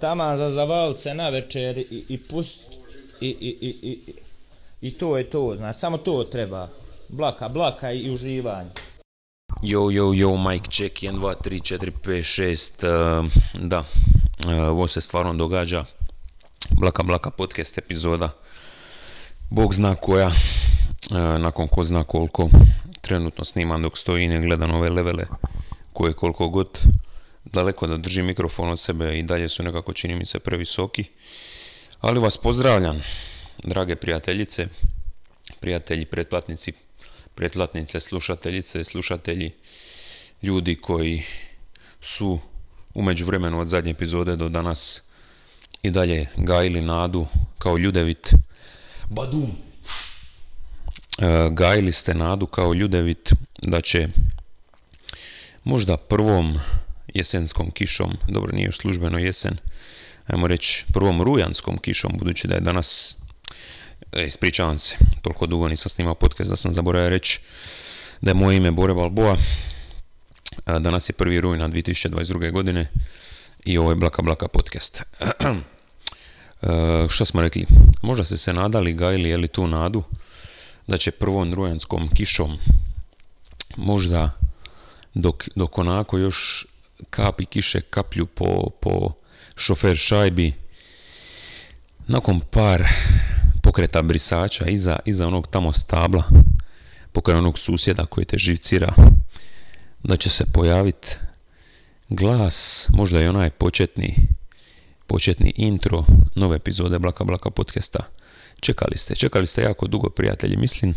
taman za zavalce na večer i, i pust i, i, i, i, i to je to, znači, samo to treba. Blaka, blaka i uživanje. Yo, yo, yo, Mike check, 1, 2, 3, 4, 5, 6, uh, da, uh, ovo se stvarno događa, Blaka Blaka podcast epizoda, Bog zna koja, uh, nakon ko zna koliko, trenutno snimam dok stoji i ne gledam ove levele, koje koliko god, daleko da držim mikrofon od sebe i dalje su nekako čini mi se previsoki, ali vas pozdravljam, drage prijateljice, prijatelji, pretplatnici, pretplatnice, slušateljice, slušatelji, ljudi koji su u međuvremenu od zadnje epizode do danas i dalje gajili nadu kao ljudevit. Badum! E, gajili ste nadu kao ljudevit da će možda prvom jesenskom kišom, dobro nije još službeno jesen, ajmo reći prvom rujanskom kišom, budući da je danas E, ispričavam se, toliko dugo nisam snimao podcast da sam zaboravio reći da je moje ime Bore Balboa. Danas je 1. rujna 2022. godine i ovo je Blaka Blaka podcast. e, što smo rekli? Možda ste se nadali, gajili, li tu nadu da će prvom rujanskom kišom možda dok, dok onako još kapi kiše kaplju po, po šofer šajbi. Nakon par pokreta brisača iza, iza onog tamo stabla, pokraj onog susjeda koji te živcira, da će se pojaviti glas, možda i onaj početni, početni intro nove epizode Blaka Blaka podcasta. Čekali ste, čekali ste jako dugo prijatelji, mislim,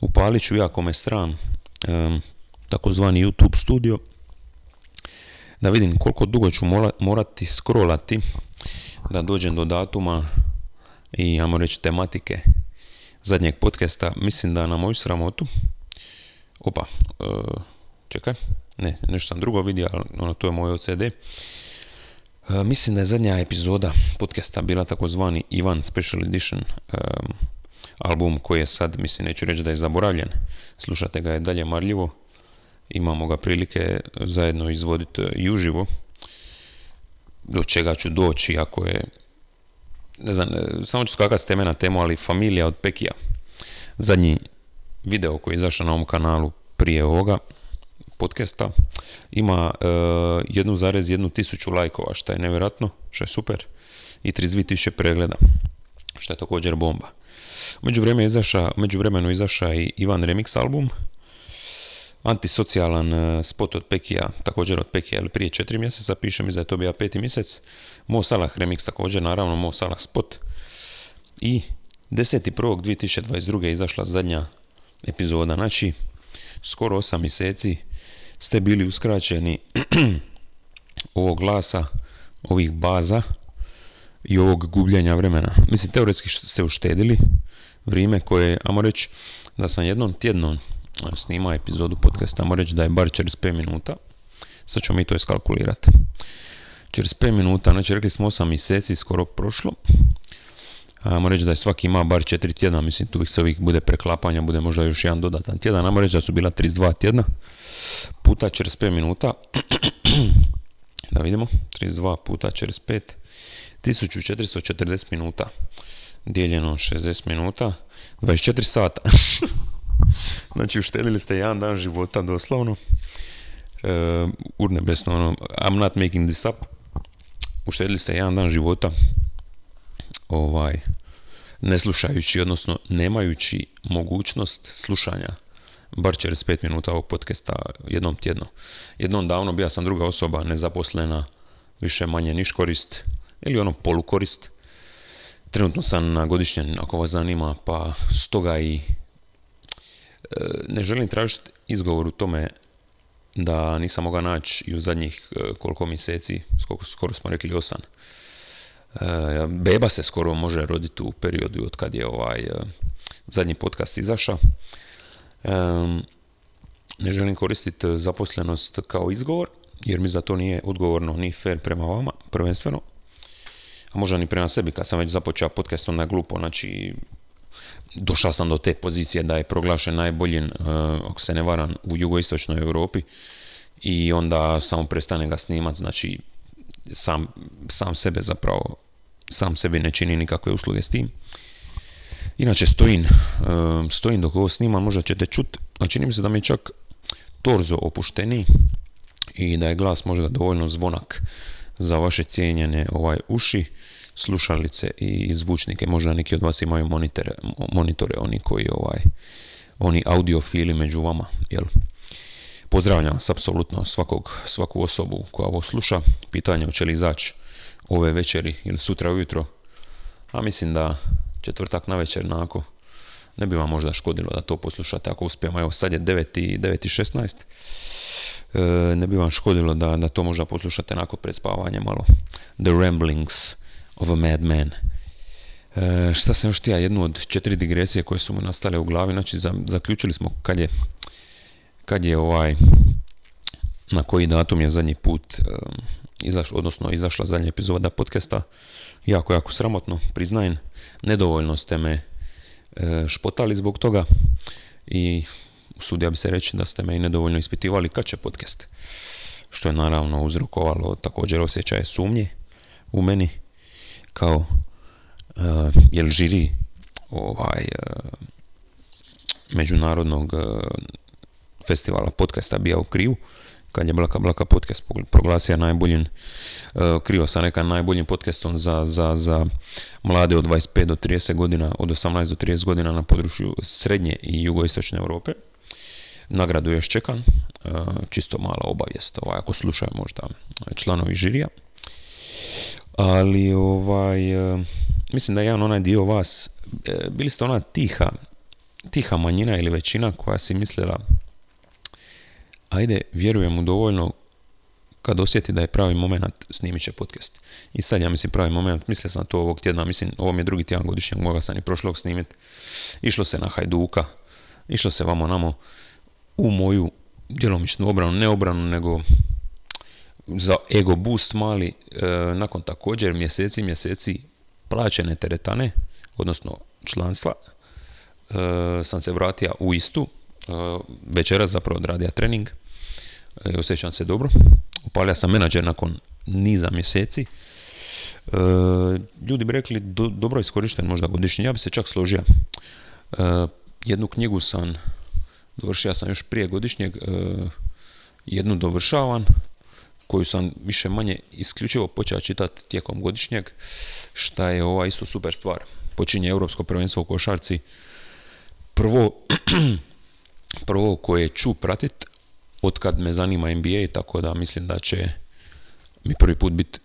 upalit ću jako me stran um, takozvani YouTube studio, da vidim koliko dugo ću morati scrollati da dođem do datuma i ajmo reći tematike zadnjeg podcasta, mislim da na moju sramotu, opa, e, čekaj, ne, nešto sam drugo vidio, ali ono, to je moj OCD, e, mislim da je zadnja epizoda podcasta bila takozvani Ivan Special Edition, e, album koji je sad, mislim, neću reći da je zaboravljen, slušate ga je dalje marljivo, imamo ga prilike zajedno izvoditi i uživo, do čega ću doći ako je ne znam, e, samo ću skakati s teme na temu, ali familija od Pekija. Zadnji video koji je izašao na ovom kanalu prije ovoga podcasta ima uh, 1,1 tisuću lajkova, što je nevjerojatno, što je super, i 32 tisuće pregleda, što je također bomba. Među, vremenu izaša, među vremenu izaša i Ivan Remix album, antisocijalan e, spot od Pekija, također od Pekija, ali prije četiri mjeseca, piše mi je to bio peti mjesec, Mo Salah remix također, naravno Mo Salah spot. I 10.1.2022. je izašla zadnja epizoda, znači skoro 8 mjeseci ste bili uskraćeni ovog glasa, ovih baza i ovog gubljenja vremena. Mislim, teoretski se uštedili vrijeme koje, amo reći, da sam jednom tjednom snima epizodu podcasta, amo reći da je bar 45 minuta. Sad ćemo mi to iskalkulirati. 45 minuta, znači rekli smo 8 mjeseci skoro prošlo. Ajmo reći da je svaki ima bar 4 tjedna, mislim tu ih se ovih bude preklapanja, bude možda još jedan dodatan tjedan. Ajmo reći da su bila 32 tjedna puta 45 minuta. da vidimo, 32 puta 45, 1440 minuta dijeljeno 60 minuta, 24 sata. znači uštedili ste jedan dan života doslovno. Uh, urnebesno ono, I'm not making this up uštedili ste jedan dan života ovaj, ne slušajući, odnosno nemajući mogućnost slušanja bar 45 minuta ovog podcasta jednom tjedno. Jednom davno bija sam druga osoba, nezaposlena, više manje niš korist, ili ono polukorist. Trenutno sam na godišnjem, ako vas zanima, pa stoga i ne želim tražiti izgovor u tome da nisam mogao naći i u zadnjih e, koliko mjeseci, skoro, skoro smo rekli osam. E, beba se skoro može roditi u periodu od kad je ovaj e, zadnji podcast izašao. Ne želim koristiti zaposlenost kao izgovor, jer mislim da to nije odgovorno ni fair prema vama, prvenstveno. A možda ni prema sebi, kad sam već započeo podcast, onda je glupo, znači došao sam do te pozicije da je proglašen najboljim, uh, ako se ne varam, u jugoistočnoj Europi i onda samo prestane ga snimat, znači sam sam sebe zapravo, sam sebi ne čini nikakve usluge s tim. Inače stojim, stojim dok ovo snimam, možda ćete čut, a čini mi se da mi čak torzo opušteni i da je glas možda dovoljno zvonak za vaše cijenjene ovaj uši, slušalice i zvučnike. Možda neki od vas imaju monitore, monitore oni koji ovaj, oni audiofili među vama, jel? Pozdravljam vas apsolutno svakog, svaku osobu koja ovo sluša. Pitanje hoće li izaći ove večeri ili sutra ujutro. A mislim da četvrtak na večer nako ne bi vam možda škodilo da to poslušate ako uspijemo. Evo sad je 9.16. E, ne bi vam škodilo da, da to možda poslušate nakon pred spavanje malo. The Ramblings of a Madman. E, šta sam još tija, jednu od četiri digresije koje su mu nastale u glavi, znači zaključili smo kad je kad je ovaj na koji datum je zadnji put izaš, odnosno izašla zadnja epizoda podcasta. Jako, jako sramotno, priznajem. Nedovoljno ste me e, špotali zbog toga i usudio bi se reći da ste me i nedovoljno ispitivali kad će podcast. Što je naravno uzrokovalo također osjećaje sumnje u meni kao uh, jel žiri ovaj uh, međunarodnog festivala podcasta bija u krivu, kad je Blaka Blaka podcast proglasio najboljim, uh, krivo sa neka najboljim podcastom za, za, za mlade od 25 do 30 godina, od 18 do 30 godina na području srednje i jugoistočne Europe. Nagradu još čekam, uh, čisto mala obavijest, ovaj, ako slušaju možda članovi žirija. Ali ovaj, uh, mislim da je jedan onaj dio vas, bili ste ona tiha, tiha manjina ili većina koja si mislila ajde, vjerujem mu dovoljno kad osjeti da je pravi moment, snimit će podcast. I sad ja mislim pravi moment, mislio sam to ovog tjedna, mislim, ovo mi je drugi tjedan godišnjeg, mogao sam i prošlog snimit. Išlo se na Hajduka, išlo se vamo namo u moju djelomičnu obranu, ne obranu, nego za ego boost mali, e, nakon također mjeseci, mjeseci plaćene teretane, odnosno članstva, e, sam se vratio u istu, Uh, večera zapravo odradio trening uh, osjećam se dobro. Upalja sam menadžer nakon niza mjeseci. Uh, ljudi bi rekli dobro iskorišten možda godišnji. Ja bi se čak složio. Jednu knjigu sam dovršio sam još prije godišnjeg, jednu dovršavan, koju sam više manje isključivo počeo čitati tijekom godišnjeg, šta je ova isto super stvar. Počinje Europsko prvenstvo u košarci. Prvo, prvo koje ću pratit od kad me zanima NBA, tako da mislim da će mi prvi put biti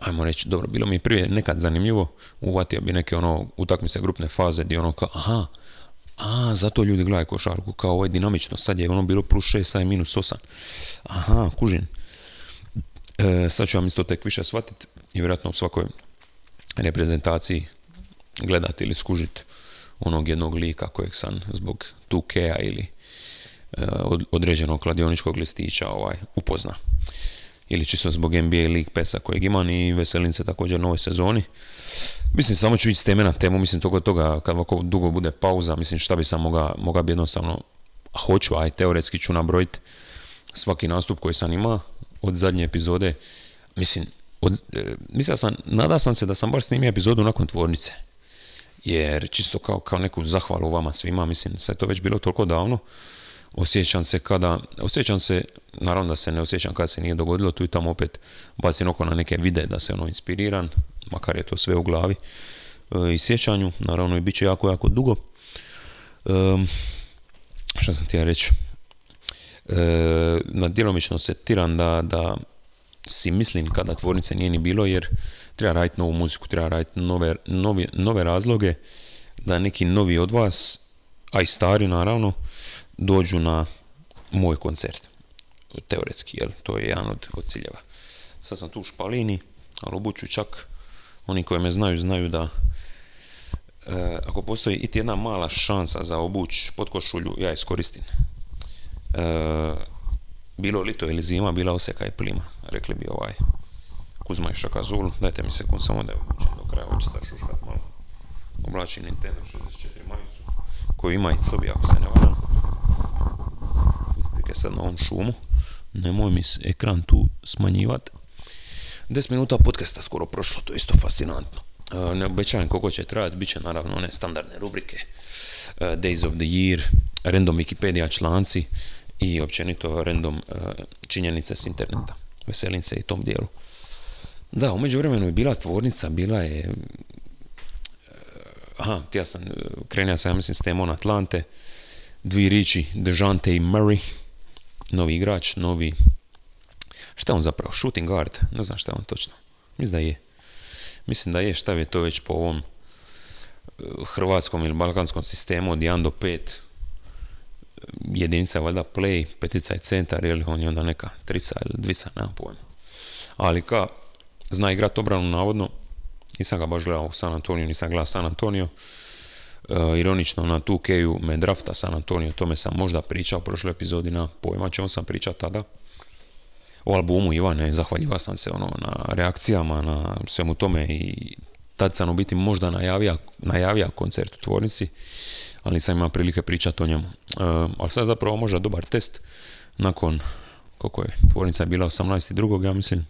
ajmo reći, dobro, bilo mi prije nekad zanimljivo, uvatio bi neke ono utakmice grupne faze gdje ono kao, aha, a, zato ljudi gledaju košarku, kao ovo je dinamično, sad je ono bilo plus 6, sad je minus 8. Aha, kužin. E, sad ću vam isto tek više shvatiti i vjerojatno u svakoj reprezentaciji gledati ili skužiti onog jednog lika kojeg sam zbog tukeja ili e, određenog kladioničkog listića ovaj, upozna. Ili čisto zbog NBA League Pesa kojeg imam i veselim se također novoj sezoni. Mislim, samo ću ići s teme na temu, mislim, toga toga, kad ovako dugo bude pauza, mislim, šta bi sam mogao, moga bi jednostavno, a hoću, aj, teoretski ću nabrojiti svaki nastup koji sam ima od zadnje epizode. Mislim, od, e, sam, nada sam se da sam baš snimio epizodu nakon tvornice jer čisto kao, kao neku zahvalu vama svima, mislim, sad je to već bilo toliko davno, osjećam se kada, osjećam se, naravno da se ne osjećam kada se nije dogodilo, tu i tamo opet bacim oko na neke vide da se ono inspiriran, makar je to sve u glavi e, i sjećanju, naravno i bit će jako, jako dugo. E, šta sam ti ja reći? E, na djelomično se tiran da, da si mislim kada tvornice nije ni bilo, jer treba raditi novu muziku, treba raditi nove, nove, nove razloge da neki novi od vas, a i stari naravno, dođu na moj koncert. Teoretski, jel? To je jedan od, ciljeva. Sad sam tu u špalini, ali obuću čak oni koji me znaju, znaju da e, ako postoji iti jedna mala šansa za obuć košulju, ja iskoristim. E, bilo lito ili zima, bila oseka i plima, rekli bi ovaj Kuzma i Šakazul, dajte mi sekund samo da je obučem do kraja, hoće sad šuškat malo. Oblači Nintendo 64 majicu, koju ima i sobi ako se ne varam. Isprike sad na ovom šumu, nemoj mi ekran tu smanjivat. 10 minuta podcasta skoro prošlo, to je isto fascinantno. E, ne obećavam koliko će trajati, bit će naravno one standardne rubrike. E, Days of the Year, random Wikipedia članci i općenito random e, činjenice s interneta. Veselim se i tom dijelu. Da, umeđu vremenu je bila tvornica, bila je... Aha, ja sam, krenio sam, ja mislim, s temom Atlante, dvi riči, Dejante i Murray, novi igrač, novi... Šta je on zapravo? Shooting guard? Ne znam šta je on točno. Mislim da je. Mislim da je šta je to već po ovom hrvatskom ili balkanskom sistemu od 1 do 5 jedinica je valjda play, petica je centar, ili on je onda neka trica ili dvica, nemam pojma. Ali ka, zna igrat obranu navodno, nisam ga baš gledao u San Antonio, nisam gledao San Antonio, uh, ironično na 2K-u me drafta San Antonio, o tome sam možda pričao u prošloj epizodi na pojma čemu sam pričao tada. O albumu Ivane, zahvaljivao sam se ono, na reakcijama, na svemu tome i tad sam u biti možda najavio, najavio koncert u tvornici, ali nisam imao prilike pričati o njemu. Uh, ali sad zapravo možda dobar test nakon, koliko je, tvornica je bila 18.2. ja mislim,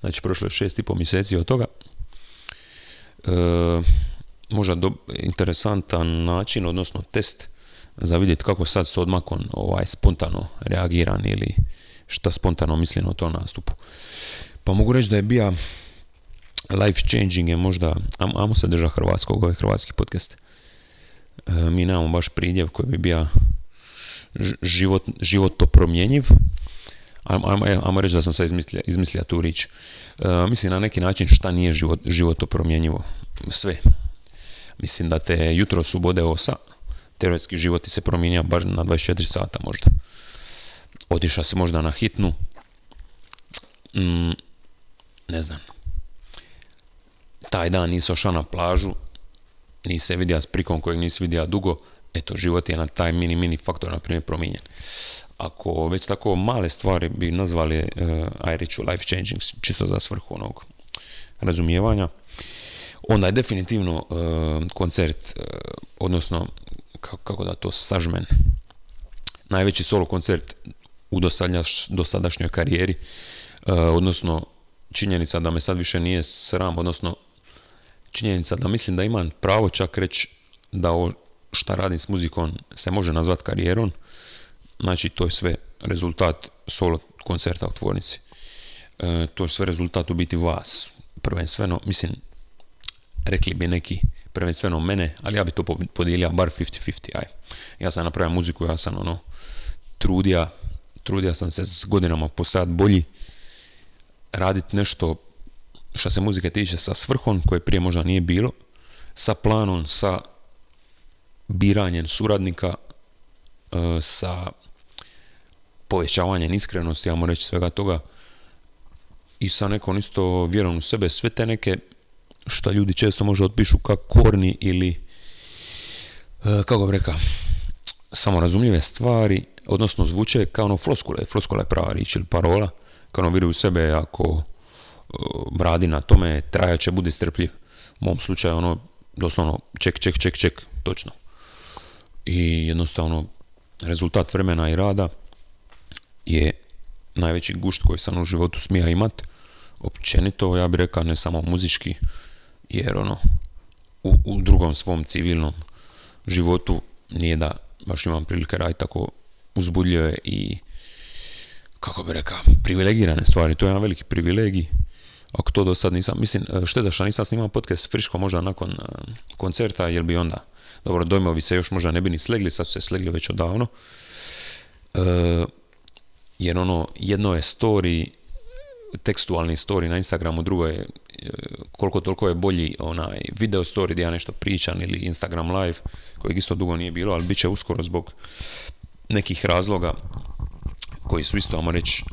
znači prošlo je šest i pol mjeseci od toga. Uh, možda do, interesantan način, odnosno test za vidjeti kako sad s odmakom ovaj, spontano reagiran ili šta spontano mislim o tom nastupu. Pa mogu reći da je bio life changing je možda, amo se drža hrvatskog, ovaj hrvatski podcast. E, mi nemamo baš pridjev koji bi bio život, životo promjenjiv. Ajmo, ajmo reći da sam sad izmislio, izmislio tu rič. E, mislim na neki način šta nije život, životo promjenjivo. Sve. Mislim da te jutro subode osa, teoretski život ti se promijenja bar na 24 sata možda. Otiša se možda na hitnu. Mm, ne znam taj dan nisi ošao na plažu, nisi se vidio s prikom kojeg nisi vidio dugo, eto, život je na taj mini, mini faktor, na primjer, promijenjen. Ako već tako male stvari bi nazvali, uh, aj reću, life changing, čisto za svrhu onog razumijevanja, onda je definitivno uh, koncert, uh, odnosno, kako, da to sažmen, najveći solo koncert u dosadašnjoj karijeri, odnosno činjenica da me sad više nije sram, odnosno činjenica da mislim da imam pravo čak reći da ovo šta radim s muzikom se može nazvati karijerom. Znači, to je sve rezultat solo koncerta u tvornici. E, to je sve rezultat u biti vas. Prvenstveno, mislim, rekli bi neki prvenstveno mene, ali ja bi to podijelio bar 50-50. Aj. Ja sam napravio muziku, ja sam ono, trudija, trudija sam se s godinama postajati bolji, raditi nešto što se muzike tiče sa svrhom koje prije možda nije bilo, sa planom, sa biranjem suradnika, e, sa povećavanjem iskrenosti, ja reći svega toga, i sa nekom isto vjerom u sebe, sve te neke što ljudi često možda otpišu kao korni ili e, kako bi rekao samorazumljive stvari, odnosno zvuče kao ono floskule, floskula prava rič ili parola, kao ono vjeruju u sebe ako radi na tome, trajat će, budi strpljiv. U mom slučaju ono, doslovno, ček, ček, ček, ček, točno. I jednostavno, rezultat vremena i rada je najveći gušt koji sam u životu smija imat. Općenito, ja bih rekao, ne samo muzički, jer ono, u, u drugom svom civilnom životu nije da baš imam prilike raditi tako uzbudljive i kako bi rekao, privilegirane stvari. To je jedan veliki privilegij ako to do sad nisam, mislim, e, šteta što nisam snimao podcast friško možda nakon e, koncerta, jer bi onda, dobro, dojmovi se još možda ne bi ni slegli, sad su se slegli već odavno. E, jer ono, jedno je story, tekstualni story na Instagramu, drugo je koliko toliko je bolji onaj video story gdje ja nešto pričam ili Instagram live, kojeg isto dugo nije bilo, ali bit će uskoro zbog nekih razloga koji su isto, ajmo reći,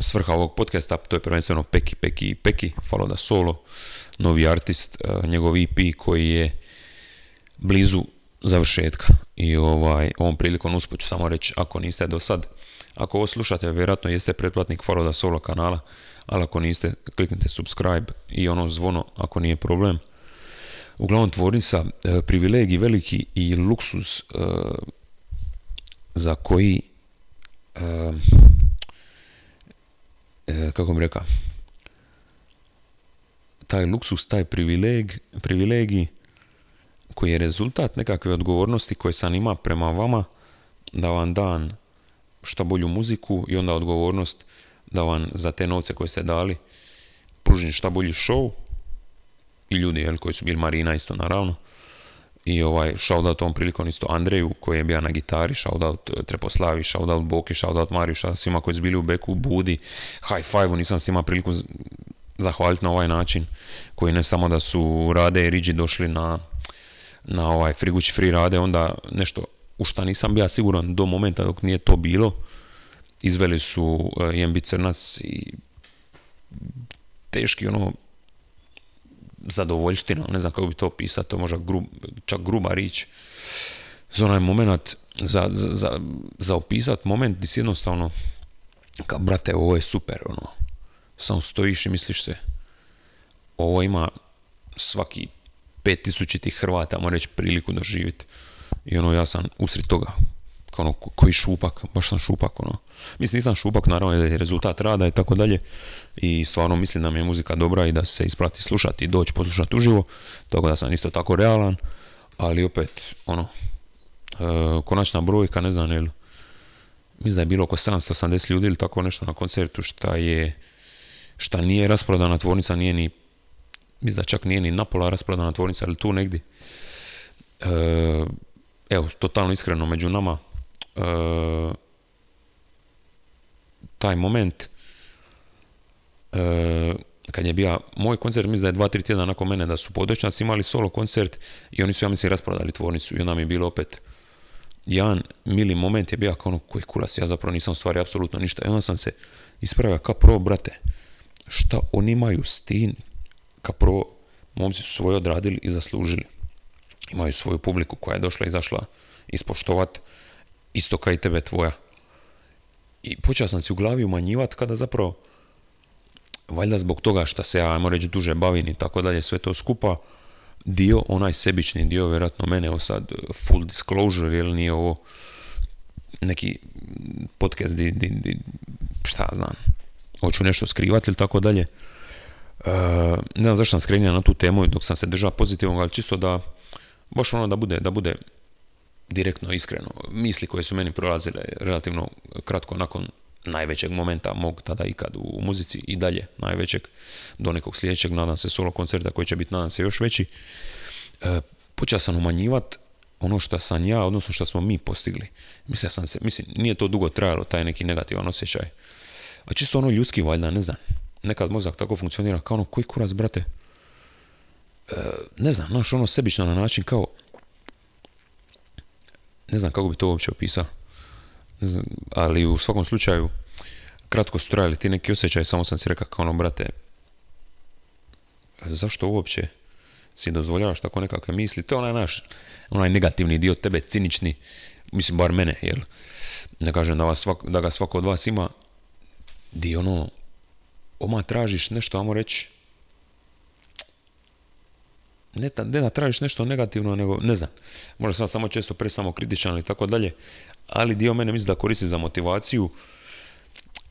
svrha ovog podcasta, to je prvenstveno Peki, Peki i Peki, Follow da Solo, novi artist, uh, njegov EP koji je blizu završetka. I ovaj, ovom prilikom usput ću samo reći, ako niste do sad, ako ovo slušate, vjerojatno jeste pretplatnik Follow da Solo kanala, ali ako niste, kliknite subscribe i ono zvono ako nije problem. Uglavnom tvornica, uh, privilegij veliki i luksuz uh, za koji E, kako mi rekao, taj luksus, taj privileg, privilegij koji je rezultat nekakve odgovornosti koje sam ima prema vama da vam dan što bolju muziku i onda odgovornost da vam za te novce koje ste dali pružim šta bolji show i ljudi jel, koji su bili Marina isto naravno. I ovaj shoutout tom prilikom isto Andreju koji je bio na gitari, shoutout Treposlavi, shoutout Boki, shoutout Mariju, shoutout svima koji su bili u beku, Budi, high five nisam se imao priliku zahvaliti na ovaj način koji ne samo da su Rade i Riđi došli na, na ovaj Frigući Free Rade, onda nešto u šta nisam bio siguran do momenta dok nije to bilo, izveli su uh, Crnas i teški ono zadovoljština, ne znam kako bi to opisati, to možda čak gruba rič. Za onaj moment, za, za, za opisat moment gdje si jednostavno, kao brate, ovo je super, ono, samo stojiš i misliš se, ovo ima svaki pet tisućiti Hrvata, mora reći, priliku doživjeti. I ono, ja sam usred toga, kao ono, koji šupak, baš sam šupak, ono. Mislim, nisam šupak, naravno je rezultat rada i tako dalje. I stvarno mislim da mi je muzika dobra i da se isplati slušati i doći poslušati uživo. Tako da sam isto tako realan. Ali opet, ono, e, konačna brojka, ne znam, jel, mislim da je bilo oko 780 ljudi ili tako nešto na koncertu, šta je, šta nije rasprodana tvornica, nije ni, mislim da čak nije ni napola rasprodana tvornica, ali tu negdje. E, evo, totalno iskreno među nama, e, taj moment e, kad je bio moj koncert, mislim da je dva, tri tjedna nakon mene da su podočnjaci imali solo koncert i oni su, ja mislim, rasprodali tvornicu i onda mi je bilo opet jedan mili moment je bio kao ono, koji kuras, ja zapravo nisam stvari apsolutno ništa. I onda sam se ispravio kao prvo, brate, šta oni imaju s tim, kao prvo, momci su svoje odradili i zaslužili. Imaju svoju publiku koja je došla i izašla ispoštovat, isto kao i tebe tvoja. I počeo sam si u glavi umanjivati kada zapravo, valjda zbog toga što se ja, ajmo reći, duže bavim i tako dalje, sve to skupa, dio, onaj sebični dio, vjerojatno mene, ovo sad, full disclosure, jer nije ovo neki podcast di, di, di šta znam, hoću nešto skrivati ili tako dalje. Uh, ne znam zašto sam skrenio na tu temu dok sam se držao pozitivno, ali čisto da, baš ono da bude, da bude direktno, iskreno, misli koje su meni prolazile relativno kratko nakon najvećeg momenta mog tada ikad u muzici i dalje najvećeg do nekog sljedećeg, nadam se solo koncerta koji će biti nadam se još veći e, počeo sam umanjivati ono što sam ja, odnosno što smo mi postigli. Mislim, sam se, mislim, nije to dugo trajalo, taj neki negativan osjećaj. A čisto ono ljudski valjda, ne znam. Nekad mozak tako funkcionira kao ono, koji kurac, brate? E, ne znam, znaš, ono sebično na način kao, ne znam kako bi to uopće opisao, ali u svakom slučaju, kratko su trajali ti neki osjećaj, samo sam si rekao kao ono, brate, zašto uopće si dozvoljavaš tako nekakve misli, to je onaj naš, onaj negativni dio tebe, cinični, mislim bar mene, jel, ne kažem da, vas da ga svako od vas ima, di ono, oma tražiš nešto, amo reći, ne, ne da tražiš nešto negativno, nego ne znam, možda sam samo često pre samo kritičan i tako dalje, ali dio mene misli da koristi za motivaciju,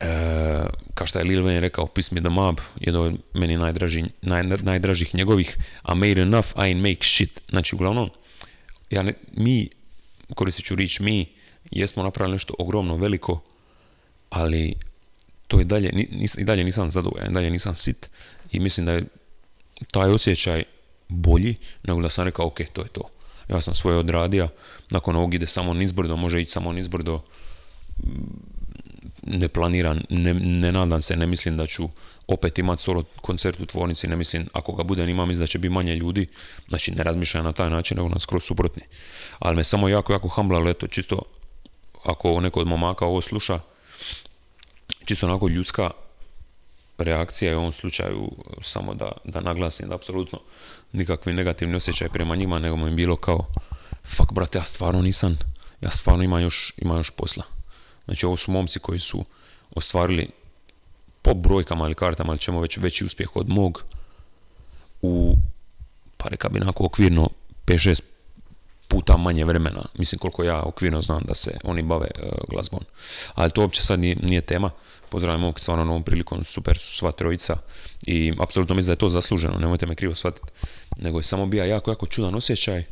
e, kao što je Lil Wayne rekao, Piss Me The Mob, jedan od meni najdraži, naj, najdražih njegovih, I made enough, I make shit. Znači, uglavnom, ja ne, mi, koristit ću rič mi, jesmo napravili nešto ogromno veliko, ali to i dalje, nis, i dalje nisam zadovoljan, dalje nisam sit. I mislim da je taj osjećaj bolji nego da sam rekao ok, to je to. Ja sam svoje odradio, nakon ovog ide samo nizbrdo, može ići samo nizbrdo, ne planiram, ne, ne nadam se, ne mislim da ću opet imati solo koncert u tvornici, ne mislim, ako ga budem imam, mislim da će biti manje ljudi, znači ne razmišljam na taj način, nego na skroz suprotni. Ali me samo jako, jako hambla leto, čisto ako neko od momaka ovo sluša, čisto onako ljudska reakcija je u ovom slučaju samo da, da naglasim da apsolutno nikakvi negativni osjećaj prema njima, nego mi bilo kao fuck brate, ja stvarno nisam, ja stvarno imam još, imam još posla. Znači ovo su momci koji su ostvarili po brojkama ili kartama, ali ćemo već veći uspjeh od mog u, pa reka bi onako okvirno 5-6 puta manje vremena. Mislim koliko ja okvirno znam da se oni bave uh, glazbom. Ali to uopće sad nije, nije tema. Pozdravljam ovog stvarno novom prilikom, super su sva trojica i apsolutno mislim da je to zasluženo, nemojte me krivo shvatiti. Nego je samo bio jako, jako čudan osjećaj.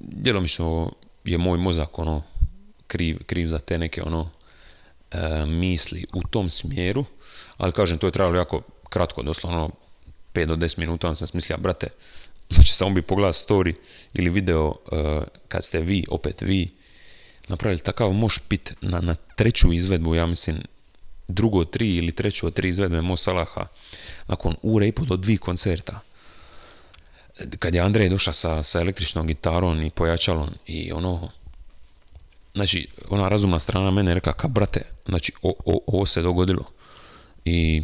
Djelomično je moj mozak ono kriv, kriv za te neke ono e, misli u tom smjeru, ali kažem to je trebalo jako kratko, doslovno 5 do 10 minuta, sam smislio, brate, znači samo bi pogledao story ili video e, kad ste vi, opet vi, napravili takav moš pit na, na treću izvedbu, ja mislim, drugo tri ili treću od tri izvedbe Mo Salaha, nakon ure i pol do dvije koncerta. Kad je Andrej došao sa, sa električnom gitarom i pojačalom i ono, znači, ona razumna strana mene je rekla, ka brate, znači, o, o, ovo se dogodilo. I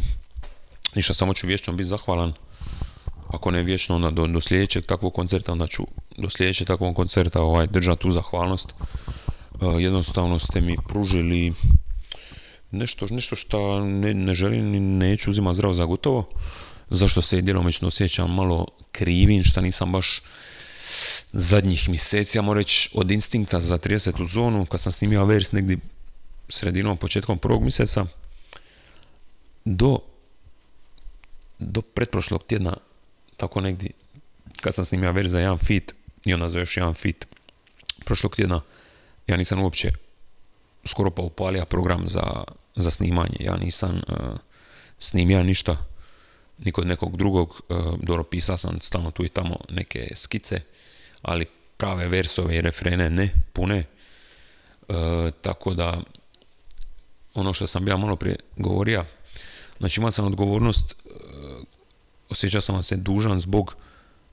ništa, samo ću vječno biti zahvalan. Ako ne vječno, onda do, do sljedećeg takvog koncerta, onda ću do sljedećeg takvog koncerta ovaj, držati tu zahvalnost. Uh, jednostavno ste mi pružili nešto, nešto što ne, ne želim i neću uzimati zdravo za gotovo. Zašto se djelomično osjećam malo krivim, što nisam baš zadnjih mjeseci, ja moram reći od instinkta za 30. zonu, kad sam snimio vers negdje sredinom, početkom prvog mjeseca, do, do pretprošlog tjedna, tako negdje, kad sam snimio vers za jedan fit, i onda za još jedan fit, prošlog tjedna, ja nisam uopće skoro pa upalio program za, za snimanje. Ja nisam uh, snimio ništa, ni kod nekog drugog. Uh, dobro, pisao sam stalno tu i tamo neke skice, ali prave versove i refrene ne, pune. Uh, tako da, ono što sam ja malo prije govorio, znači imao sam odgovornost, osjećao sam se dužan zbog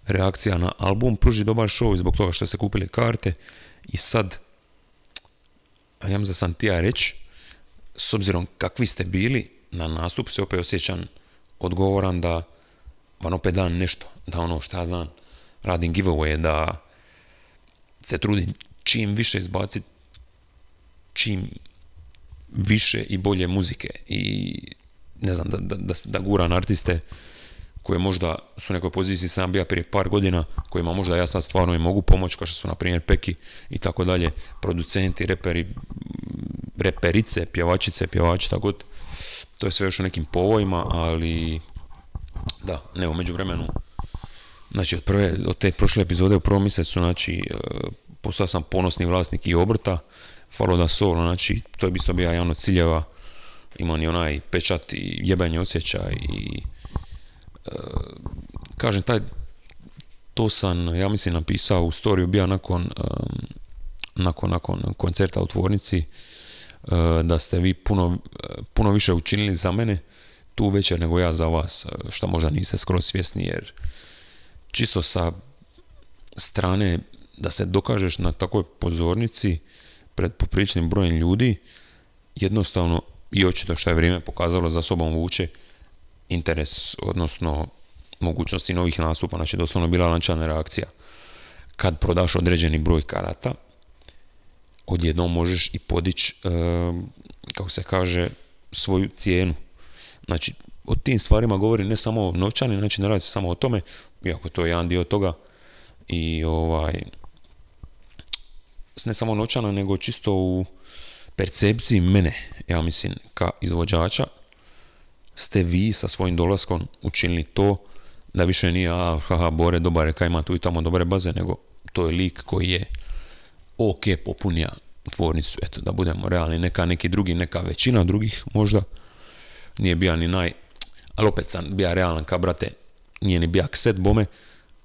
reakcija na album, pruži dobar show zbog toga što ste kupili karte i sad a ja da sam ti ja reći, s obzirom kakvi ste bili, na nastup se opet osjećam odgovoran da vam opet dan nešto, da ono što ja znam, radim giveaway, da se trudim čim više izbaciti čim više i bolje muzike i ne znam, da, da, da, da guran artiste koje možda su u nekoj poziciji sam bio prije par godina, kojima možda ja sad stvarno i mogu pomoći, kao što su na primjer Peki i tako dalje, producenti, reperi, reperice, pjevačice, pjevači, tako to je sve još u nekim povojima, ali da, ne, u međuvremenu znači od, prve, od te prošle epizode u prvom mjesecu, znači e, postao sam ponosni vlasnik i obrta, Falo da solo, znači to je isto bio jedan od ciljeva, imam i onaj pečat i jebanje osjećaj i kažem, taj, to sam, ja mislim, napisao u storiju, bio nakon, nakon, nakon koncerta u tvornici, eh, da ste vi puno, puno više učinili za mene tu večer nego ja za vas, eh, što možda niste skoro svjesni, jer čisto sa strane da se dokažeš na takvoj pozornici pred popričnim brojem ljudi, jednostavno i očito što je vrijeme pokazalo za sobom vuče, interes, odnosno mogućnosti novih nastupa, znači doslovno bila lančana reakcija. Kad prodaš određeni broj karata, odjednom možeš i podići, kako se kaže, svoju cijenu. Znači, o tim stvarima govori ne samo novčani, znači ne radi se samo o tome, iako to je jedan dio toga, i ovaj, ne samo novčana, nego čisto u percepciji mene, ja mislim, ka izvođača, ste vi sa svojim dolaskom učinili to da više nije a, haha, Bore, dobar je, kaj ima tu i tamo dobre baze, nego to je lik koji je ok popunija tvornicu, eto, da budemo realni, neka neki drugi, neka većina drugih možda, nije bija ni naj, ali opet sam bija realan ka brate, nije ni bija set bome,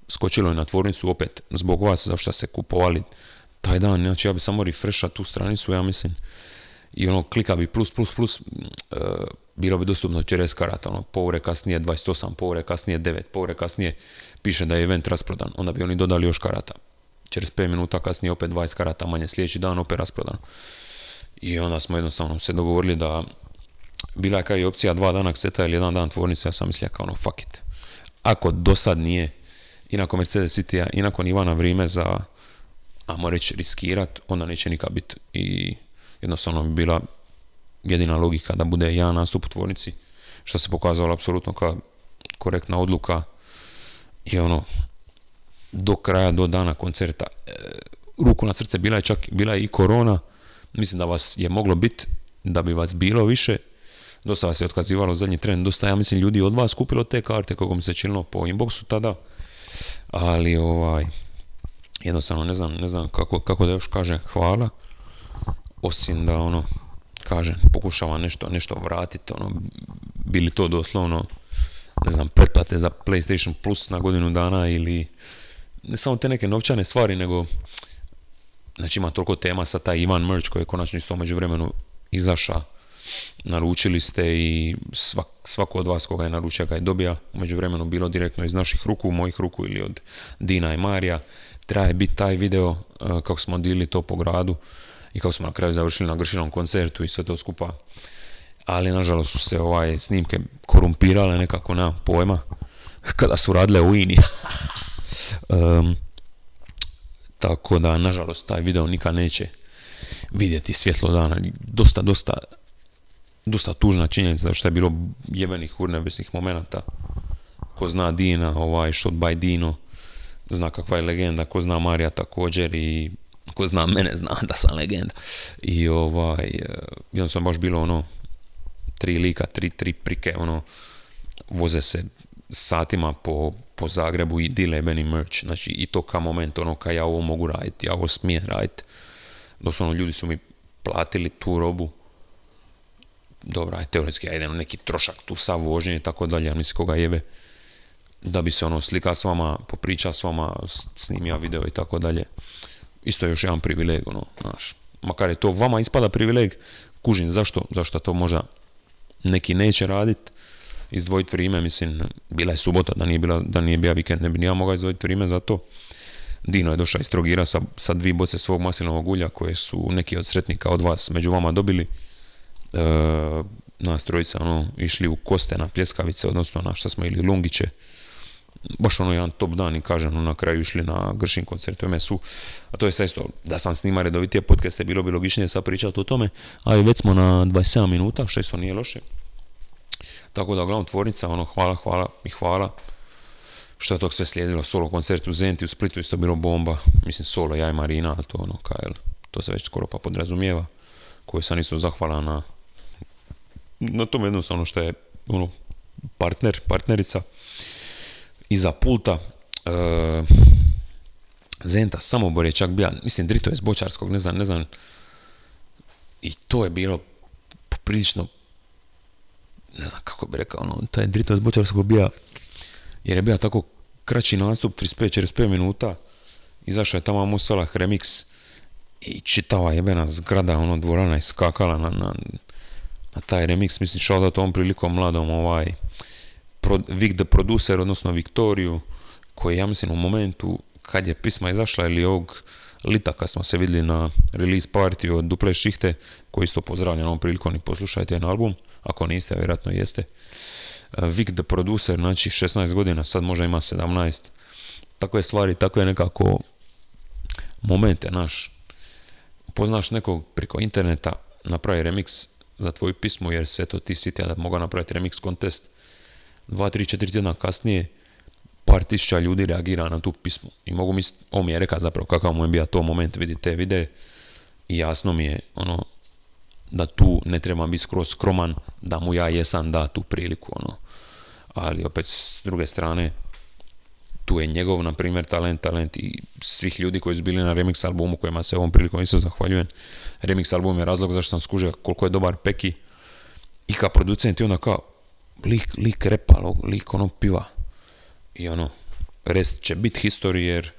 skočilo je na tvornicu opet zbog vas, zašto ste kupovali taj dan, znači ja bi samo refresha tu stranicu, ja mislim, i ono klika bi plus, plus, plus, uh, bilo bi dostupno 40 karata, ono, povore kasnije 28, povore kasnije 9, povore kasnije piše da je event rasprodan, onda bi oni dodali još karata. Čez 5 minuta kasnije opet 20 karata manje, sljedeći dan opet rasprodan. I onda smo jednostavno se dogovorili da bila je kao i opcija dva dana seta ili jedan dan tvornice, ja sam mislio kao ono fuck it. Ako do sad nije i nakon Mercedes City-a i nakon Ivana vrijeme za, ajmo reći, riskirat, onda neće nikad biti. I jednostavno bi bila jedina logika da bude jedan nastup u tvornici, što se pokazalo apsolutno kao korektna odluka i ono, do kraja, do dana koncerta. E, ruku na srce, bila je čak bila je i korona, mislim da vas je moglo biti, da bi vas bilo više, dosta vas je otkazivalo zadnji tren, dosta ja mislim ljudi od vas kupilo te karte kako mi se činilo po inboxu tada, ali ovaj, jednostavno ne znam, ne znam kako, kako da još kažem hvala, osim da ono, kažem, pokušava nešto, nešto vratiti, ono, bili to doslovno, ne znam, pretplate za PlayStation Plus na godinu dana ili ne samo te neke novčane stvari, nego znači ima toliko tema sa taj Ivan Merch koji je konačno isto među vremenu izaša naručili ste i svak, svako od vas koga je naručio ga je dobija. Među vremenu bilo direktno iz naših ruku, mojih ruku ili od Dina i Marija. Treba je biti taj video uh, kako smo dili to po gradu i kako smo na kraju završili na Gršinom koncertu i sve to skupa. Ali nažalost su se ovaj snimke korumpirale nekako na pojma kada su radile u INI. Um, tako da nažalost taj video nikad neće vidjeti svjetlo dana. Dosta, dosta dosta tužna činjenica što je bilo jebenih urnebesnih momenata. Ko zna Dina, ovaj shot by Dino zna kakva je legenda, ko zna Marija također i ko zna mene zna da sam legenda. I ovaj sam baš bilo ono tri lika, tri, tri prike ono voze se satima po, po Zagrebu i dile meni merch, znači i to ka moment ono ka ja ovo mogu raditi, ja ovo smijem raditi doslovno ljudi su mi platili tu robu. Dobra, teoretski ja idem neki trošak tu sa vožnje i tako dalje, ja mislim koga jebe da bi se ono slika s vama, popriča s vama, snimija video i tako dalje. Isto je još jedan privileg, ono, znaš. Makar je to vama ispada privileg, kužim zašto, zašto to možda neki neće radit, izdvojiti vrijeme, mislim, bila je subota, da nije, bila, da nije bio vikend, ne bi ja mogao izdvojiti vrijeme za to. Dino je došao iz Trogira sa, sa dvi boce svog maslinovog ulja koje su neki od sretnika od vas među vama dobili. E, nas trojica ono, išli u koste na pljeskavice, odnosno na šta smo ili lungiće baš ono jedan top dan i kažem ono, na kraju išli na Gršin koncert. U MSU, a to je sve isto, da sam snima redovitije podcaste, bilo bi logičnije sad pričati o tome, ali već smo na 27 minuta, što isto nije loše. Tako da, uglavnom, tvornica, ono, hvala, hvala i hvala što je to sve slijedilo, solo koncert u Zenti, u Splitu isto bilo bomba, mislim solo, ja i Marina, to ono, kaj, to se već skoro pa podrazumijeva, koju sam isto zahvala na, na tom jednostavno što je, ono, partner, partnerica, iza pulta. E, Zenta Samobor je čak bio, mislim Drito je s Bočarskog, ne znam, ne znam. I to je bilo poprilično, ne znam kako bi rekao, ono, taj Drito iz Bočarskog bio, jer je bio tako kraći nastup, 35-45 minuta, izašao je tamo Musalah remix i čitava jebena zgrada, ono, dvorana je skakala na, na, na taj remix, mislim, šao da tom prilikom mladom, ovaj, Vic the Producer, odnosno Viktoriju, koji ja mislim u momentu kad je pisma izašla ili ovog lita kad smo se vidjeli na release party od Duple Šihte, koji isto pozdravljam ovom prilikom i poslušajte jedan album, ako niste, vjerojatno jeste. Vic the Producer, znači 16 godina, sad možda ima 17. Takve stvari, takve nekako momente, naš, poznaš nekog preko interneta, napravi remix za tvoju pismu, jer se to ti siti da mogu napraviti remix kontest, dva, tri, četiri tjedna kasnije par tisuća ljudi reagira na tu pismu. I mogu misliti, on mi je rekao zapravo kakav mu je bio to moment, vidi te vide i jasno mi je ono da tu ne trebam biti skroz skroman, da mu ja jesam da tu priliku, ono. Ali opet s druge strane, tu je njegov, na primjer, talent, talent i svih ljudi koji su bili na remix albumu kojima se ovom prilikom isto zahvaljujem. Remix album je razlog zašto sam skužio koliko je dobar Peki i kao producent i onda kao, lik, lik repa, lik ono piva. I ono, rest će biti history jer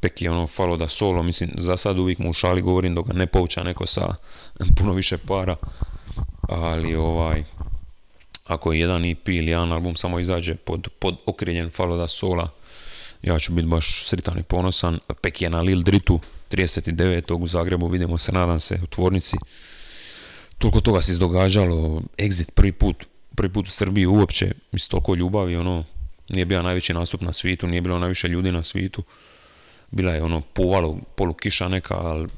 Pek je ono falo da solo, mislim, za sad uvijek mu u šali govorim dok ga ne pouča neko sa puno više para, ali ovaj, ako jedan EP ili jedan album samo izađe pod, pod okriljen falo da sola, ja ću biti baš sritan i ponosan. Pek je na Lil Dritu, 39. u Zagrebu, vidimo se, nadam se, u tvornici. Toliko toga se izdogađalo, Exit prvi put prvi put u Srbiji uopće, mislim, toliko ljubavi, ono, nije bio najveći nastup na svijetu, nije bilo najviše ljudi na svijetu. Bila je ono povalo, polu kiša neka, ali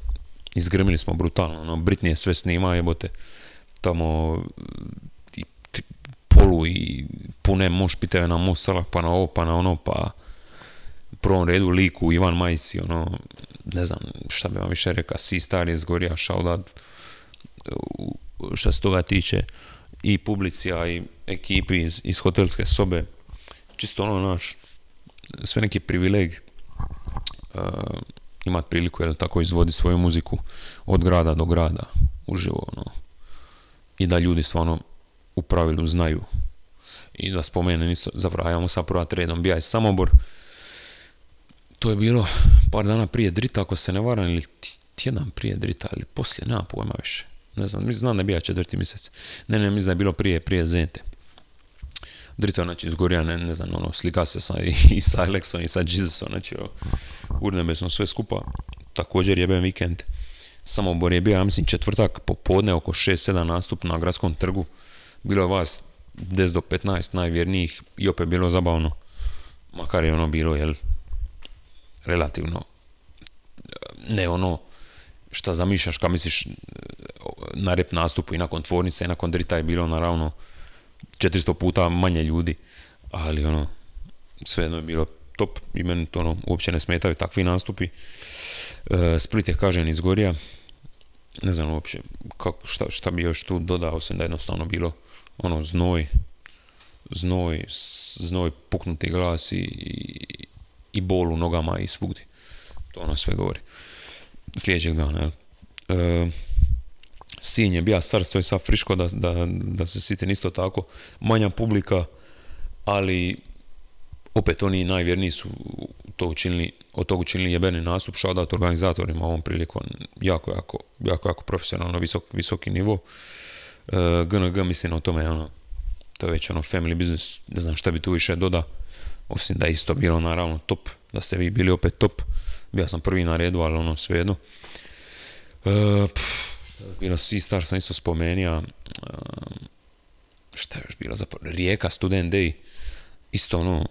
izgrmili smo brutalno, ono, Britney je sve snima, jebote, tamo i, polu i pune moš na most pa na ovo, pa na ono, pa prvom redu liku Ivan Majci, ono, ne znam šta bi vam više rekao, si Star je zgorija, shoutout što se toga tiče i publicija i ekipi iz, iz hotelske sobe, čisto ono naš, sve neki privileg uh, imat priliku jel, tako izvodi svoju muziku od grada do grada uživo ono. i da ljudi stvarno u pravilu znaju i da spomenem isto, zapravo ajmo sad redom, bija je Samobor, to je bilo par dana prije Drita, ako se ne varam, ili tjedan prije Drita, ili poslije, nema pojma više. Ne znam, mislim, znam da je bio četvrti mjesec. Ne, ne, mislim da je bilo prije, prije Zente. Drita, znači, izgorija, ne, ne znam, ono, slika se sa, i, i sa Alexom i sa Jesusom, znači, urnebesno sve skupa. Također jebem vikend. Samobor je bio, ja mislim, četvrtak popodne oko 6-7 nastup na gradskom trgu. Bilo je vas 10 do 15 najvjernijih i opet bilo zabavno. Makar je ono bilo, jel, relativno ne ono šta zamišljaš kad misliš na rep nastupu i nakon tvornice i nakon drita je bilo naravno 400 puta manje ljudi ali ono svejedno je bilo top i meni to ono uopće ne smetaju takvi nastupi e, Split je kažen iz Gorija ne znam uopće kako, šta, šta bi još tu dodao osim da jednostavno bilo ono znoj znoj znoj puknuti glas i, i bol u nogama i svugdje. To ono sve govori. Sljedećeg dana, jel? E, Sinj je bio i sad friško da, da, da se sitim isto tako. Manja publika, ali opet oni najvjerniji su to učinili, od tog učinili jebeni nastup, shoutout organizatorima ovom prilikom, jako, jako, jako, jako profesionalno, visok, visoki nivo. E, GNG mislim o tome, ono, to je već ono family business, ne znam šta bi tu više doda osim da je isto bilo naravno top, da ste vi bili opet top. Bio sam prvi na redu, ali ono svejedno. E, bilo Star sam isto spomenija. E, šta je još bilo zapravo? Rijeka, Student Day. Isto ono,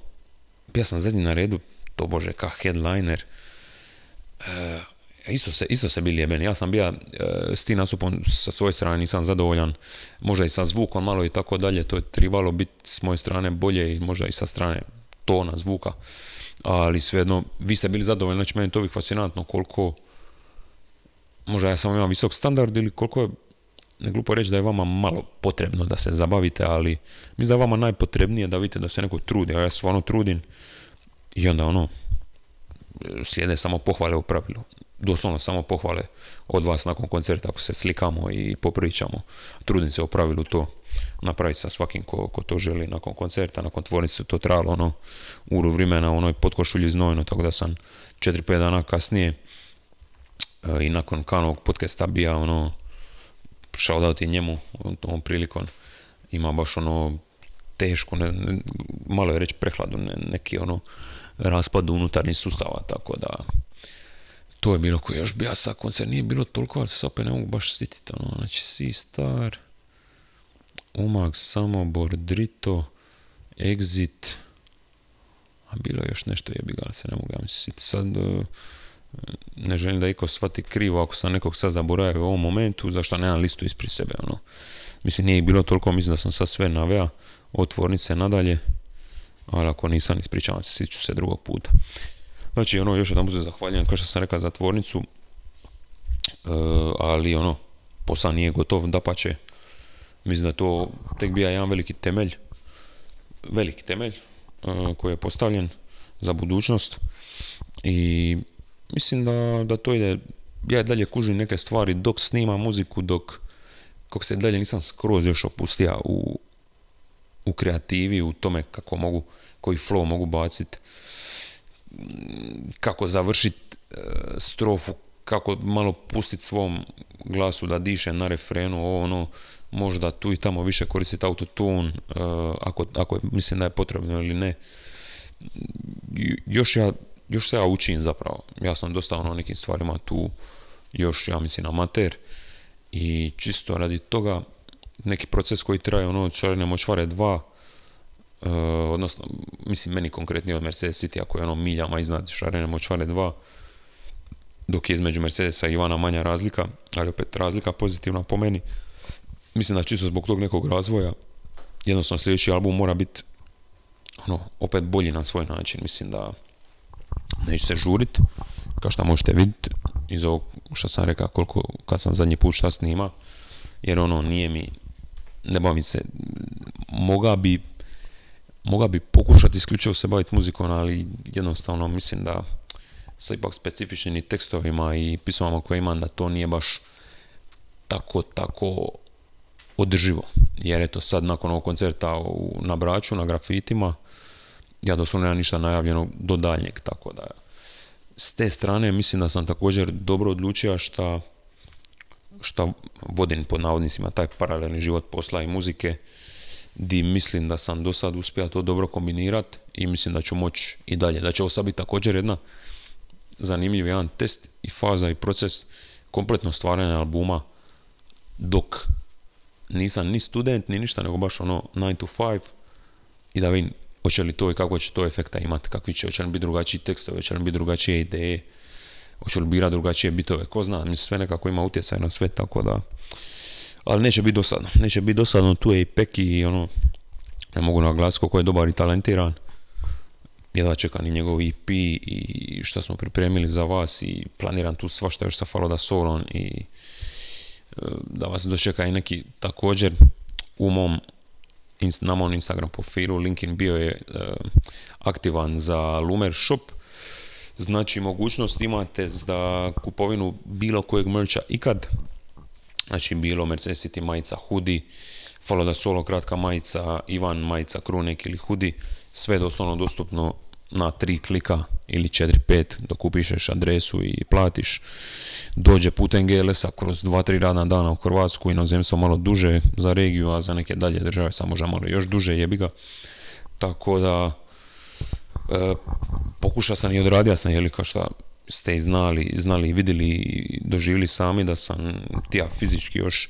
bio sam zadnji na redu, to bože, ka headliner. E, isto se, isto se bili jebeni. Ja sam bio e, s tim nasupom sa svoje strane nisam zadovoljan. Možda i sa zvukom malo i tako dalje. To je trebalo biti s moje strane bolje i možda i sa strane tona zvuka, ali svejedno, vi ste bili zadovoljni, znači meni to uvijek fascinantno koliko, možda ja samo imam visok standard ili koliko je, ne glupo reći da je vama malo potrebno da se zabavite, ali mislim da je vama najpotrebnije da vidite da se neko trudi, a ja stvarno trudim i onda ono, slijede samo pohvale u pravilu doslovno samo pohvale od vas nakon koncerta ako se slikamo i popričamo. Trudim se u pravilu to napraviti sa svakim ko, ko to želi nakon koncerta, nakon tvornice to trajalo ono uru vremena u onoj potkošulji znojno, tako da sam 4-5 dana kasnije i nakon kanovog podcasta bija ono shoutouti njemu ovom prilikom. Ima baš ono teško, ne, malo je reći prehladu, neki ono raspad unutarnjih sustava, tako da to je bilo koji još bija sa koncert, nije bilo toliko, ali se opet ne mogu baš sjetiti, ono, znači si star, Umag, Samobor, Drito, Exit, a bilo je još nešto jebi ga, se ne mogu ja mislim sad, e, ne želim da iko shvati krivo ako sam nekog sad zaboravio u ovom momentu, zašto nemam listu ispred sebe, ono. Mislim, nije bilo toliko, mislim da sam sad sve navea, od tvornice nadalje, ali ako nisam, ispričavam se, ću se drugog puta. Znači, ono, još jedan se zahvaljujem, kao što sam rekao, za tvornicu, e, ali ono, posao nije gotov, da pa će, mislim da to tek bija jedan veliki temelj, veliki temelj e, koji je postavljen za budućnost i mislim da, da to ide, ja dalje kužim neke stvari dok snimam muziku, dok kako se dalje nisam skroz još opustio u, u kreativi, u tome kako mogu, koji flow mogu baciti kako završiti e, strofu, kako malo pustiti svom glasu da diše na refrenu, ovo ono, možda tu i tamo više koristiti autotune, ako, ako mislim da je potrebno ili ne. Još ja, još se ja učim zapravo. Ja sam dosta ono nekim stvarima tu još, ja mislim, amater i čisto radi toga neki proces koji traje ono čarine močvare dva Uh, odnosno, mislim, meni konkretnije od Mercedes City, ako je ono miljama iznad šarene močvare 2, dok je između Mercedesa i Ivana manja razlika, ali opet razlika pozitivna po meni. Mislim da čisto zbog tog nekog razvoja, jednostavno sljedeći album mora biti ono, opet bolji na svoj način. Mislim da neću se žurit, kao što možete vidjeti iz ovog što sam rekao koliko, kad sam zadnji put šta snima, jer ono nije mi, ne bavim se, moga bi, moga bi pokušati isključivo se baviti muzikom, ali jednostavno mislim da sa ipak specifičnim i tekstovima i pismama koje imam, da to nije baš tako, tako održivo. Jer eto sad nakon ovog koncerta u, na Braću, na grafitima, ja doslovno nemam ništa najavljeno do daljnjeg, tako da s te strane mislim da sam također dobro odlučio šta, šta vodim pod navodnicima taj paralelni život posla i muzike, di mislim da sam do sad uspio to dobro kombinirati i mislim da ću moći i dalje. Da će ovo sad biti također jedna zanimljiv jedan test i faza i proces kompletno stvaranja albuma dok nisam ni student ni ništa nego baš ono 9 to 5 i da vidim hoće li to i kako će to efekta imati, kakvi će, hoće li biti drugačiji tekstovi, hoće li biti drugačije ideje, hoće li birati drugačije bitove, ko zna, mislim sve nekako ima utjecaj na sve, tako da, ali neće biti dosadno, neće biti dosadno, tu je i Peki ono, ne mogu naglasiti koliko je dobar i talentiran, jedva čekam i njegov EP i što smo pripremili za vas i planiram tu svašta još sa Faloda Solon i e, da vas dočeka i neki također u mom na mom Instagram profilu LinkedIn bio je e, aktivan za Lumer Shop. Znači mogućnost imate za kupovinu bilo kojeg mercha ikad. Znači bilo Mercedes City majica hoodie Follow da Solo kratka majica Ivan majica krunek ili hoodie sve doslovno dostupno na tri klika ili 4-5 dok upišeš adresu i platiš dođe putem GLS-a kroz 2-3 radna dana u Hrvatsku, inozemstvo malo duže za regiju, a za neke dalje države samo možda malo još duže jebi ga. Tako da e, pokušao sam i odradio sam, jeli kao što ste znali, znali vidjeli i doživjeli sami da sam tija fizički još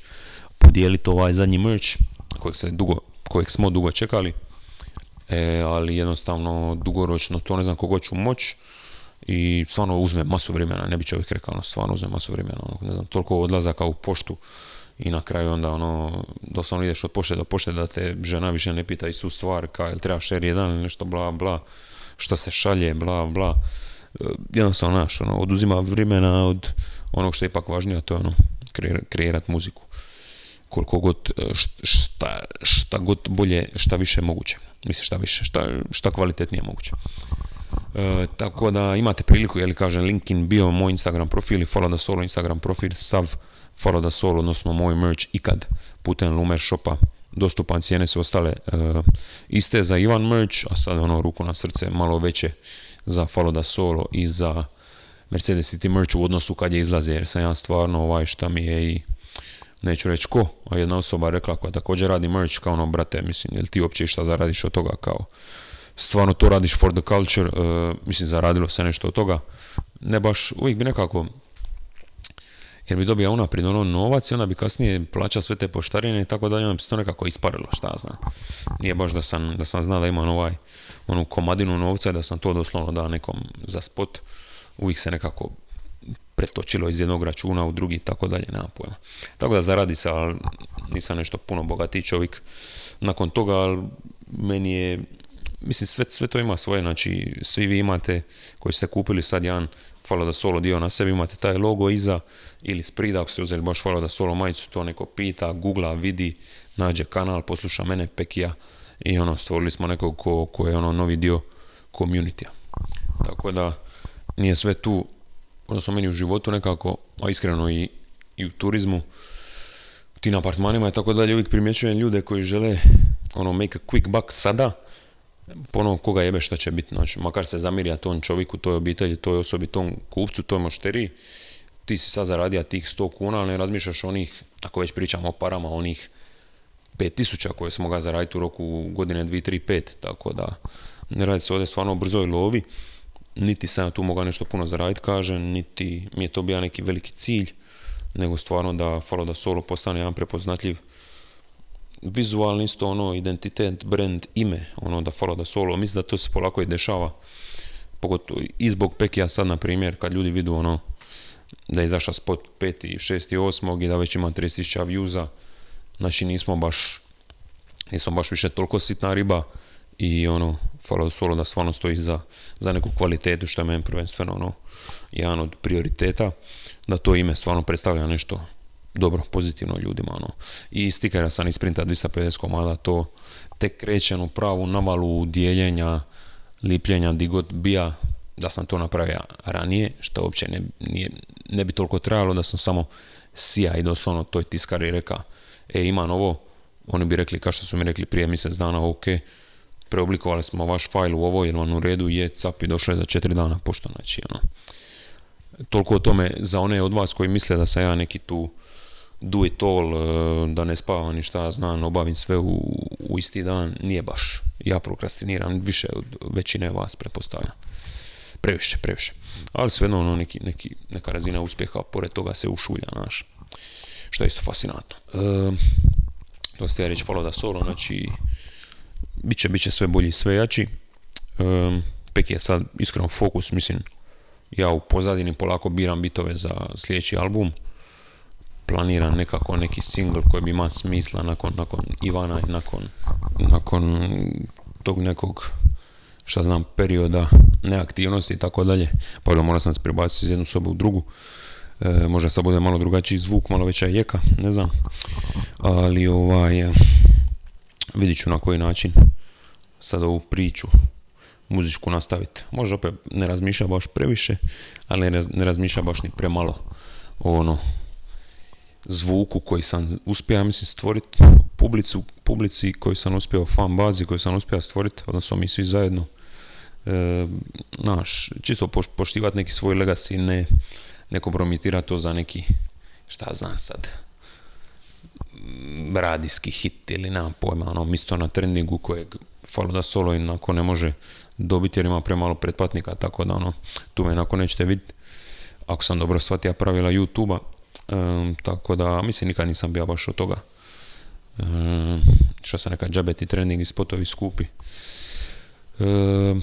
podijeliti ovaj zadnji merch kojeg, se dugo, kojeg smo dugo čekali. E, ali jednostavno dugoročno to ne znam kogo ću moći i stvarno uzme masu vremena, ne bi čovjek rekao, ono, stvarno uzme masu vremena, ono, ne znam, toliko odlazaka u poštu i na kraju onda ono, doslovno ideš od pošte do pošte da te žena više ne pita istu stvar, kao jel treba šer jedan ili nešto bla bla, šta se šalje, bla bla, e, jednostavno naš, ono, oduzima vremena od onog što je ipak važnije, a to je ono, kreirat muziku koliko god, e, šta, šta god bolje, šta više moguće. Mislim šta više, šta, šta kvalitetnije moguće. E, tako da imate priliku, jel kažem, LinkedIn bio moj Instagram profil i Follow da Solo Instagram profil, sav Follow da Solo, odnosno moj merch ikad putem Lumer Shopa dostupan, cijene su ostale e, iste za Ivan merch, a sad ono ruku na srce malo veće za Follow da Solo i za Mercedes City merch u odnosu kad je izlaze, jer sam ja stvarno ovaj šta mi je i neću reći ko, a jedna osoba rekla koja također radi merch kao ono, brate, mislim, jel ti uopće šta zaradiš od toga, kao, stvarno to radiš for the culture, uh, mislim, zaradilo se nešto od toga, ne baš, uvijek bi nekako, jer bi dobio unaprijed ono novac i onda bi kasnije plaćao sve te poštarine i tako dalje, onda bi se to nekako isparilo, šta znam. Nije baš da sam, da sam znao da imam ovaj, onu komadinu novca da sam to doslovno dao nekom za spot, uvijek se nekako pretočilo iz jednog računa u drugi tako dalje, nema pojma. Tako da zaradi se, ali nisam nešto puno bogatiji čovjek nakon toga, ali meni je, mislim sve, sve to ima svoje, znači svi vi imate koji ste kupili sad jedan Follow da Solo dio na sebi, imate taj logo iza ili sprida, ako ste uzeli baš Follow da Solo majicu, to neko pita, googla, vidi, nađe kanal, posluša mene, Pekija i ono, stvorili smo nekog ko, ko je ono novi dio community Tako da nije sve tu odnosno meni u životu nekako, a iskreno i, i u turizmu, u tim apartmanima i tako dalje, uvijek primjećujem ljude koji žele ono make a quick buck sada, ponovo koga jebe šta će biti, znači makar se zamirja tom čovjeku, toj obitelji, toj osobi, tom kupcu, toj mošteriji, ti si sad zaradio tih 100 kuna, ali ne razmišljaš onih, ako već pričamo o parama, onih 5000 koje smo ga zaraditi u roku godine 2, 3, 5, tako da ne radi se ovdje stvarno o brzoj lovi, niti sam tu mogao nešto puno zaraditi, kažem, niti mi je to bio neki veliki cilj, nego stvarno da Follow da Solo postane jedan prepoznatljiv vizualni isto ono identitet, brand, ime, ono da Follow da Solo, mislim da to se polako i dešava, pogotovo i zbog Pekija sad na primjer, kad ljudi vidu ono da je izašao spot 5. 6. 8. i da već ima 30.000 viewza, znači nismo baš nismo baš više toliko sitna riba i ono Fallout Solo da stvarno stoji za, za neku kvalitetu što je meni prvenstveno ono, jedan od prioriteta, da to ime stvarno predstavlja nešto dobro, pozitivno ljudima. Ono. I stikera sam isprinta 250 komada, to tek krećem u pravu navalu dijeljenja, lipljenja, di god bija, da sam to napravio ranije, što uopće ne, nije, ne bi toliko trajalo, da sam samo sija i doslovno toj tiskari reka, e imam ovo, oni bi rekli kao što su mi rekli prije mjesec dana, ok, preoblikovali smo vaš fajl u ovo, jer vam u redu je, cap i došlo je za četiri dana pošto, znači, ono. Toliko o tome za one od vas koji misle da sam ja neki tu do it all, e, da ne spavam ni šta znam, obavim sve u, u isti dan, nije baš. Ja prokrastiniram više od većine vas, pretpostavljam. Previše, previše. Ali svejedno ono neki, neki, neka razina uspjeha, pored toga se ušulja, naš. Što je isto fascinantno. E, to ste ja reći, follow da solo, znači, bit će, bit će sve bolji sve jači. E, Pek je sad iskreno fokus, mislim, ja u pozadini polako biram bitove za sljedeći album planiram nekako neki single koji bi ima smisla nakon, nakon Ivana i nakon, nakon tog nekog šta znam, perioda neaktivnosti i tako dalje. Pa da moram sam se prebaciti iz jednu sobu u drugu. E, možda sad bude malo drugačiji zvuk, malo veća jeka, ne znam. Ali ovaj, vidit ću na koji način sad ovu priču muzičku nastaviti. Možda opet ne razmišlja baš previše, ali ne razmišlja baš ni premalo ono zvuku koji sam uspio, mislim, stvoriti publicu, publici koji sam uspio, fan bazi koji sam uspio stvoriti, odnosno mi svi zajedno, e, naš, čisto poštivati neki svoj legacy, ne, ne kompromitirati to za neki, šta znam sad, radijski hit ili nema pojma, ono, misto na trendingu kojeg falo da solo inako ne može dobiti jer ima premalo pretplatnika, tako da ono, tu me onako nećete vidjeti. Ako sam dobro shvatio pravila YouTube-a, tako da, mislim, nikad nisam bio baš od toga. Um, što sam neka džabeti trening i spotovi skupi. Um,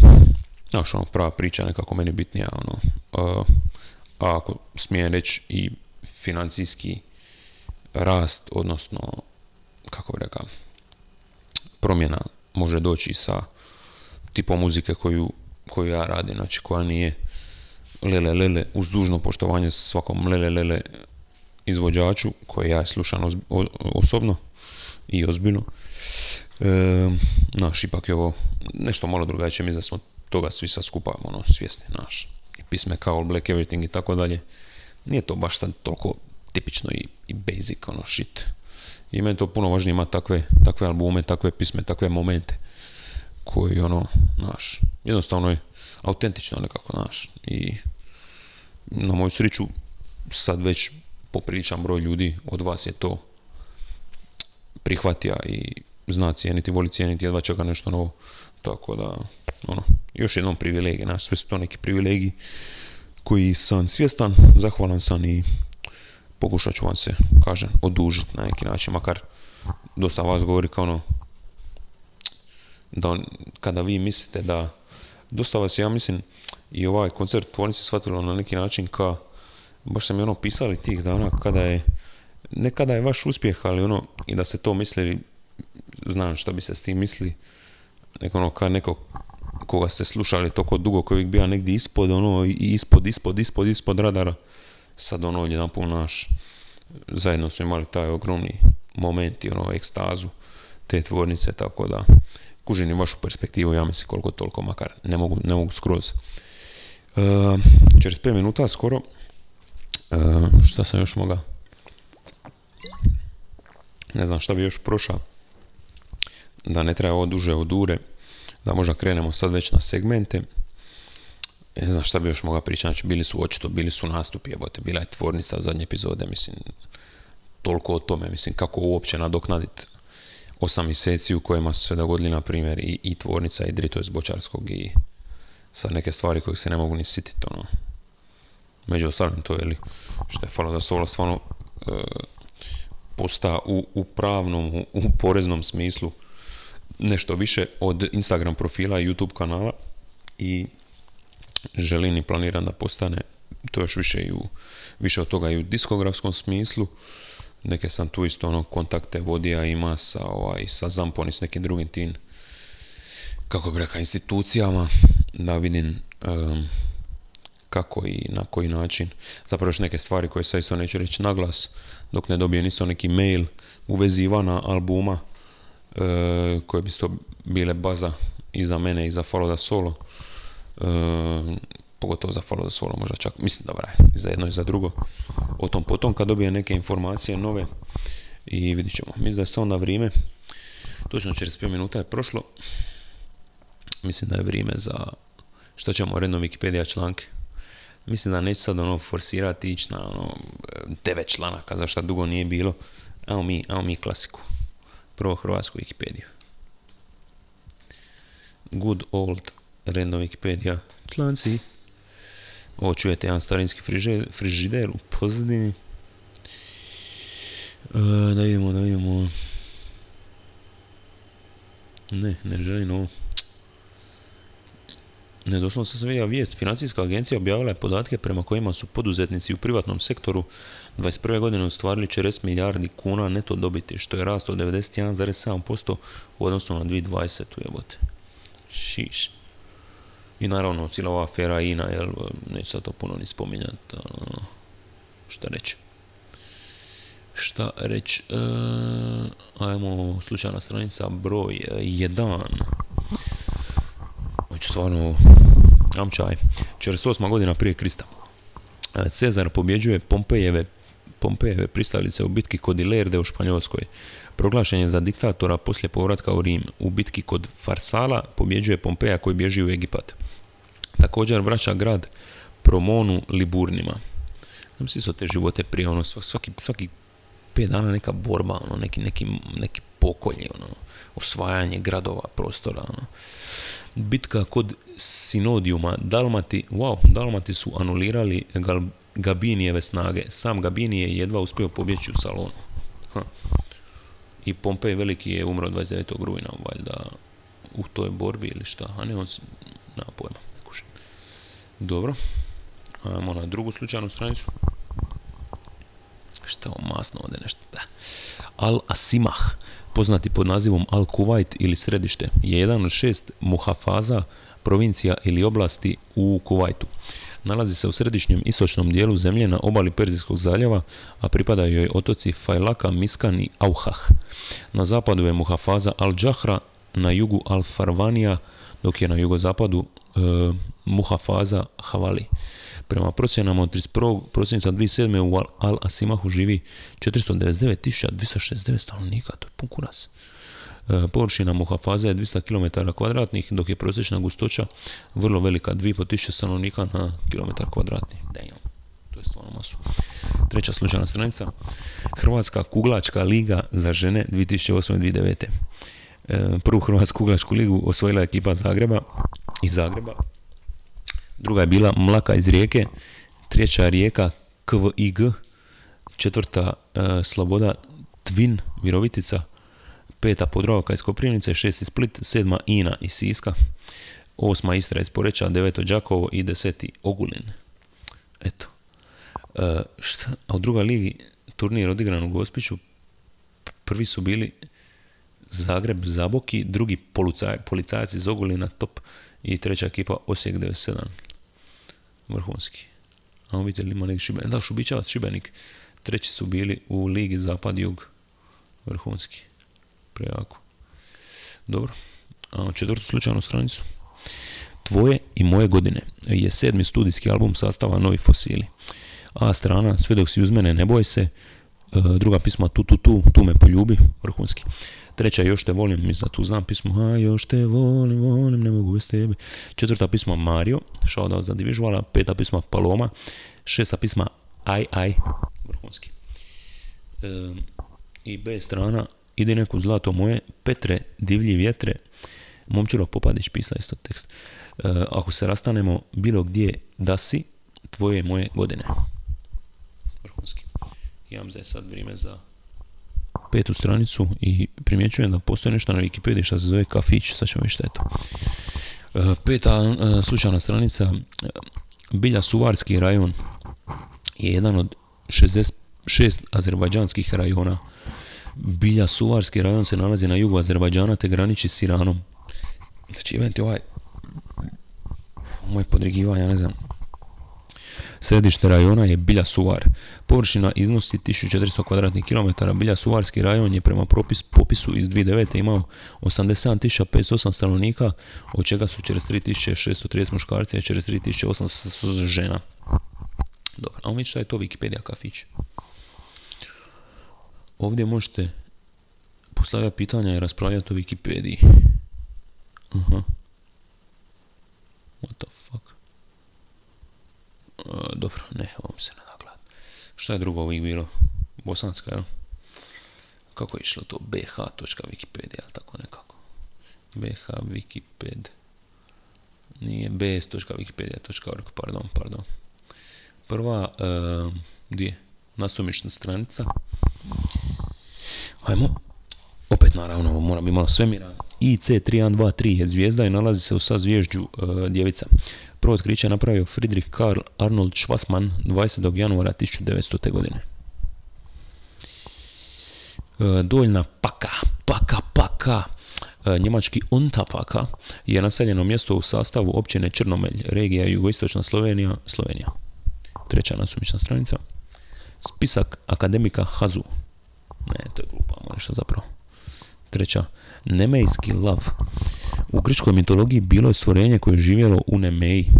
ono, prava priča nekako meni bitnija, ono. a ako smijem reći i financijski rast, odnosno, kako bi rekao, promjena može doći sa tipom muzike koju, koju ja radim, znači koja nije lele lele uz dužno poštovanje svakom lele lele izvođaču koje ja slušam osobno i ozbiljno. E, naš, ipak je ovo nešto malo drugačije, mi da smo toga svi sad skupa ono, svjesni, naš. I pisme kao Black Everything i tako dalje. Nije to baš sad toliko tipično i, i basic, ono, shit. I meni to puno važnije imati takve, takve albume, takve pisme, takve momente koji, ono, naš, jednostavno je autentično nekako, naš. I na moju sreću sad već popričam broj ljudi od vas je to prihvatija i zna cijeniti, voli cijeniti, jedva čeka nešto novo. Tako da, ono, još jednom privilegij, znaš, sve su to neki privilegiji koji sam svjestan, zahvalan sam i pokušat ću vam se, kažem, odužiti na neki način, makar dosta vas govori kao ono, da kada vi mislite da, dosta vas, ja mislim, i ovaj koncert se shvatilo na neki način kao baš sam mi ono pisali tih dana kada je, ne kada je vaš uspjeh, ali ono, i da se to misli, znam što bi se s tim misli, neko ono, kao neko koga ste slušali toliko dugo, koji bi bio negdje ispod, ono, ispod, ispod, ispod, ispod radara, sad ono, jedan naš, zajedno smo imali taj ogromni moment i ono, ekstazu te tvornice, tako da, kužim i vašu perspektivu, ja mislim koliko toliko, makar ne mogu, ne mogu skroz. Uh, čez 5 minuta skoro E, šta sam još mogao? Ne znam šta bi još prošao. Da ne treba ovo duže od ure. Da možda krenemo sad već na segmente. Ne znam šta bi još mogao pričati. Znači, bili su očito, bili su nastupi, jebote, bila je tvornica zadnje epizode, mislim, toliko o tome, mislim, kako uopće nadoknaditi osam mjeseci u kojima su se dogodili, na primjer, i, i tvornica i drito iz Bočarskog i sad neke stvari koje se ne mogu ni sititi, ono, među ostalim to je li što je falo da Solo stvarno e, posta u, u pravnom, u, u, poreznom smislu nešto više od Instagram profila i YouTube kanala i želim i planiram da postane to još više i u, više od toga i u diskografskom smislu neke sam tu isto ono kontakte vodija ima sa, ovaj, sa Zampon i s nekim drugim tim kako bi rekao, institucijama da vidim kako i na koji način. Zapravo još neke stvari koje sad isto neću reći naglas dok ne dobijem isto neki mail uvezivana albuma e, koje bi isto bile baza i za mene i za Follow da Solo. E, pogotovo za Follow da Solo, možda čak, mislim da i za jedno i za drugo. O tom potom kad dobijem neke informacije nove i vidit ćemo. Mislim da je samo na vrijeme, točno 45 minuta je prošlo. Mislim da je vrijeme za što ćemo redno Wikipedia članke. Mislim da neću sad ono forsirati ići na ono devet članaka, zašto dugo nije bilo. Evo mi, evo mi klasiku. Prvo hrvatsku Wikipediju. Good old random Wikipedia članci. Ovo čujete jedan starinski frižider u pozadini. E, da vidimo, da vidimo. Ne, ne želim ovo. Ne, doslovno sam vidio vijest. Financijska agencija objavila je podatke prema kojima su poduzetnici u privatnom sektoru 21. godine ostvarili 40 milijardi kuna neto dobiti, što je rast od 91,7% u odnosu na 2020. jebote. Šiš. I naravno, cijela ova afera INA, jel, neću sad to puno ni spominjati, ono, šta reći. Šta reći, e, ajmo, slučajna stranica broj 1. Znači, stvarno, amčaj. 48. godina prije Krista. E, Cezar pobjeđuje Pompejeve, Pompejeve pristalice u bitki kod Ilerde u Španjolskoj. Proglašen je za diktatora poslije povratka u Rim. U bitki kod Farsala pobjeđuje Pompeja koji bježi u Egipat. Također vraća grad Promonu Liburnima. Znam si te živote prije, ono, svaki, svaki pet dana neka borba, ono, neki, neki, neki pokolje, ono, osvajanje gradova, prostora. Ono. Bitka kod Sinodijuma, Dalmati, wow, Dalmati su anulirali Gabinijeve snage. Sam Gabini je jedva uspio pobjeći u salonu. Ha. I Pompej Veliki je umro 29. rujna, valjda u toj borbi ili šta, a ne on, nema pojma, Dobro, ajmo na drugu slučajnu stranicu. Šta ovo masno ovdje nešto, da. Al-Asimah, poznati pod nazivom Al-Kuwait ili središte, je jedan od šest muhafaza, provincija ili oblasti u Kuvajtu. Nalazi se u središnjem istočnom dijelu zemlje na obali Perzijskog zaljeva, a pripadaju joj otoci Fajlaka, Miskan i Auhah. Na zapadu je muhafaza Al-Džahra, na jugu Al-Farvanija, dok je na jugozapadu e, muhafaza Havali. Prema procjenama od 31. prosinca 2007. u Al-Asimahu živi 499.269 stanovnika, to je pun kuras. E, površina muhafaza je 200 km kvadratnih, dok je prosječna gustoća vrlo velika, 2500 stanovnika na kilometar kvadratni. Damn. To je stvarno masu. Treća slučajna stranica. Hrvatska kuglačka liga za žene 2008-2009. E, prvu Hrvatsku kuglačku ligu osvojila je ekipa Zagreba iz Zagreba druga je bila Mlaka iz Rijeke, treća Rijeka KVIG, četvrta e, Sloboda Tvin Virovitica, peta Podravka iz Koprivnice, šesti Split, sedma Ina iz Siska, osma Istra iz Poreća, deveto Đakovo i deseti Ogulin. Eto. E, šta? A u drugoj ligi turnir odigran u Gospiću, prvi su bili Zagreb Zaboki, drugi policajac iz Ogulina, top i treća ekipa Osijek 97 vrhunski. A vidite li ima neki Šibenik, da, Šubićavac, Šibenik, treći su bili u Ligi Zapad-Jug, vrhunski, prejako. Dobro, a četvrtu slučajnu stranicu. Tvoje i moje godine je sedmi studijski album sastava Novi fosili. A strana, sve dok si uz ne boj se, druga pisma Tu tu tu, tu me poljubi, vrhunski. Treća Još te volim, mislim da tu znam pismo, a još te volim, volim, ne mogu bez tebe. Četvrta pisma Mario, shoutout za Divižuala. Peta pisma Paloma. Šesta pisma Aj, aj, vrhunski. E, I B strana, ide neko zlato moje, Petre, divlji vjetre, Momčilo Popadić pisa isto tekst. E, ako se rastanemo bilo gdje da si, tvoje moje godine. Vrhunski. Imam za sad vrijeme za petu stranicu i primjećujem da postoji nešto na Wikipediji što se zove kafić, sad ćemo vidjeti što e, Peta e, slučajna stranica, e, Bilja Suvarski rajon je jedan od 66 azerbajdžanskih rajona. Bilja Suvarski rajon se nalazi na jugu Azerbajdžana te graniči s Iranom. Znači, je ovaj... Moje podrigivanje, ne znam. Središte rajona je Bilja Suvar. Površina iznosi 1400 kvadratnih kilometara. Bilja Suvarski rajon je prema propis, popisu iz 2009. imao 87.508 stanovnika, od čega su 43.630 muškarci i 43.800 žena. Dobro, a vidite šta je to Wikipedia kafić. Ovdje možete postavljati pitanja i raspravljati o Wikipediji. Aha. What the fuck? Uh, dobro, ne, ovom se da Šta je drugo ovih bilo? Bosanska, jel? Kako je išlo to? bh.wikipedia, tako nekako. bh wikiped. Nije bs.wikipedia.org, pardon, pardon. Prva, uh, gdje? Nasumična stranica. Ajmo. Opet naravno, mora biti malo svemira. IC3123 je zvijezda i nalazi se u sazvježđu uh, djevica. Prvo otkriće napravio Friedrich Karl Arnold Schwassmann 20. januara 1900. godine. Uh, doljna paka, paka, paka, uh, njemački Untapaka je naseljeno mjesto u sastavu općine Črnomelj, regija jugoistočna Slovenija, Slovenija. Treća nasumična stranica. Spisak akademika Hazu. Ne, to je glupo, nešto zapravo. Treća, Nemejski lav. U grčkoj mitologiji bilo je stvorenje koje je živjelo u Nemeji.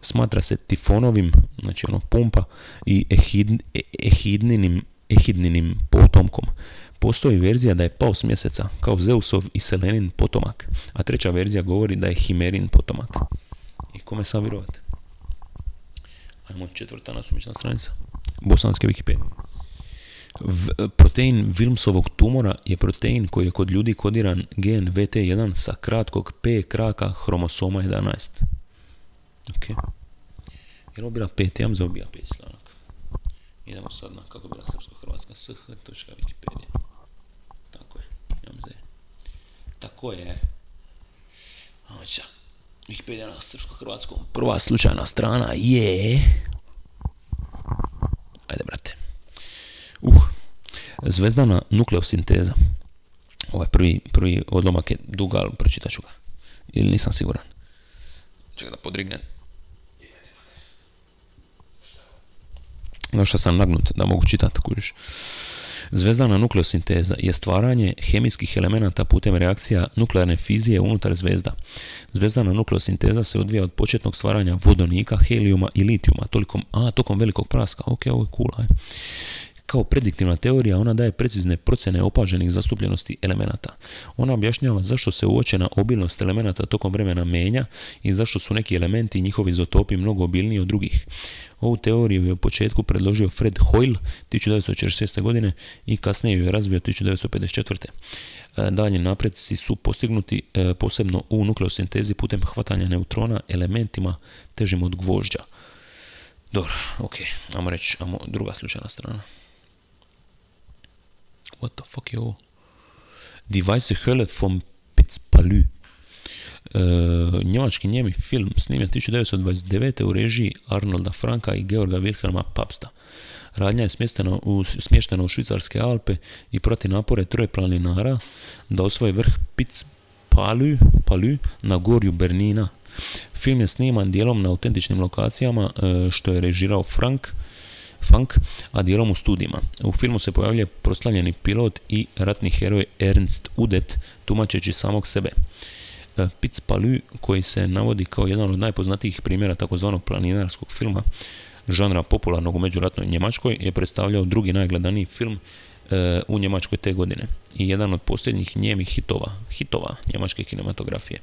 Smatra se tifonovim, znači ono pumpa, i ehidninim, ehidninim potomkom. Postoji verzija da je pao s mjeseca, kao Zeusov i Selenin potomak, a treća verzija govori da je Himerin potomak. I kome sam vjerovati? Ajmo četvrta nasumična stranica. Bosanske Wikipedije. V, protein Wilmsovog tumora je protein koji je kod ljudi kodiran gen VT1 sa kratkog P kraka hromosoma 11. Ok. Jer bila 5, ja za obija 5 slanak. Idemo sad na kako bila srpsko-hrvatska sh.wikipedia. Tako je. Ja Tako je. Oća. Wikipedia na srpsko-hrvatskom. Prva slučajna strana je... Ajde, brate. Uh, zvezdana nukleosinteza. Ovaj prvi, prvi odlomak je dug, ali pročitat ću ga. Ili nisam siguran. Čekaj da podrignem. što sam nagnut da mogu čitati, kužiš. Zvezdana nukleosinteza je stvaranje hemijskih elemenata putem reakcija nuklearne fizije unutar zvezda. Zvezdana nukleosinteza se odvija od početnog stvaranja vodonika, helijuma i litijuma, tolikom, a, tokom velikog praska. Ok, ovo je cool, aj kao prediktivna teorija ona daje precizne procjene opaženih zastupljenosti elemenata. Ona objašnjava zašto se uočena obilnost elemenata tokom vremena menja i zašto su neki elementi i njihovi izotopi mnogo obilniji od drugih. Ovu teoriju je u početku predložio Fred Hoyle 1946. godine i kasnije ju je razvio 1954. E, dalje napreci su postignuti e, posebno u nukleosintezi putem hvatanja neutrona elementima težim od gvožđa. Dobro, ok, ajmo reći, ajmo druga slučajna strana what the fuck ovo? Die Weiße Hölle vom Pitzpalü. Uh, njemački njemi film snimljen 1929. u režiji Arnolda Franka i Georga Wilhelma Papsta. Radnja je smještena u, smještena u Švicarske Alpe i proti napore troje planinara da osvoje vrh Pitzpalü Palü na gorju Bernina. Film je sniman dijelom na autentičnim lokacijama uh, što je režirao Frank funk, a dijelom u studijima. U filmu se pojavljuje proslavljeni pilot i ratni heroj Ernst Udet, tumačeći samog sebe. E, Pitz Palu, koji se navodi kao jedan od najpoznatijih primjera takozvanog planinarskog filma, žanra popularnog u međuratnoj Njemačkoj, je predstavljao drugi najgledaniji film e, u Njemačkoj te godine i jedan od posljednjih njemih hitova, hitova njemačke kinematografije.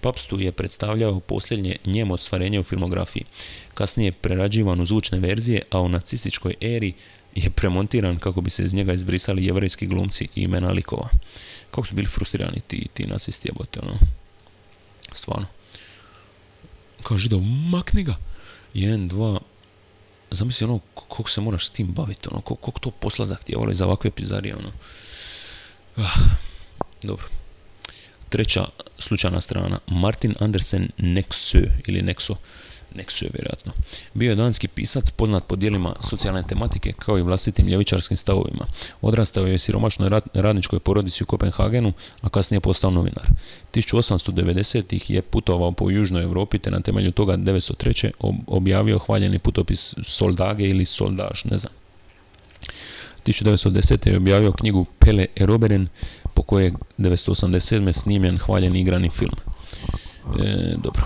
Papstu je predstavljao posljednje njemo ostvarenje u filmografiji. Kasnije prerađivan u zvučne verzije, a u nacističkoj eri je premontiran kako bi se iz njega izbrisali jevrejski glumci i imena likova. Kako su bili frustrirani ti, ti nacisti jebote, ono. Stvarno. Kao židov, makni ga! Jedan, dva, zamisli ono, koliko se moraš s tim baviti, ono, koliko to posla zahtijevalo za ovakve pizarije, ono. Ah, dobro. Treća slučajna strana, Martin Andersen Nexö ili Nexo, je vjerojatno. Bio je danski pisac poznat po dijelima socijalne tematike kao i vlastitim ljevičarskim stavovima. Odrastao je u siromašnoj radničkoj porodici u Kopenhagenu, a kasnije postao novinar. 1890-ih je putovao po Južnoj Europi te na temelju toga 1903. objavio hvaljeni putopis Soldage ili Soldaž, ne znam. 1910. je objavio knjigu Pele Eroberen po kojoj je 1987. snimljen hvaljeni igrani film. E, dobro.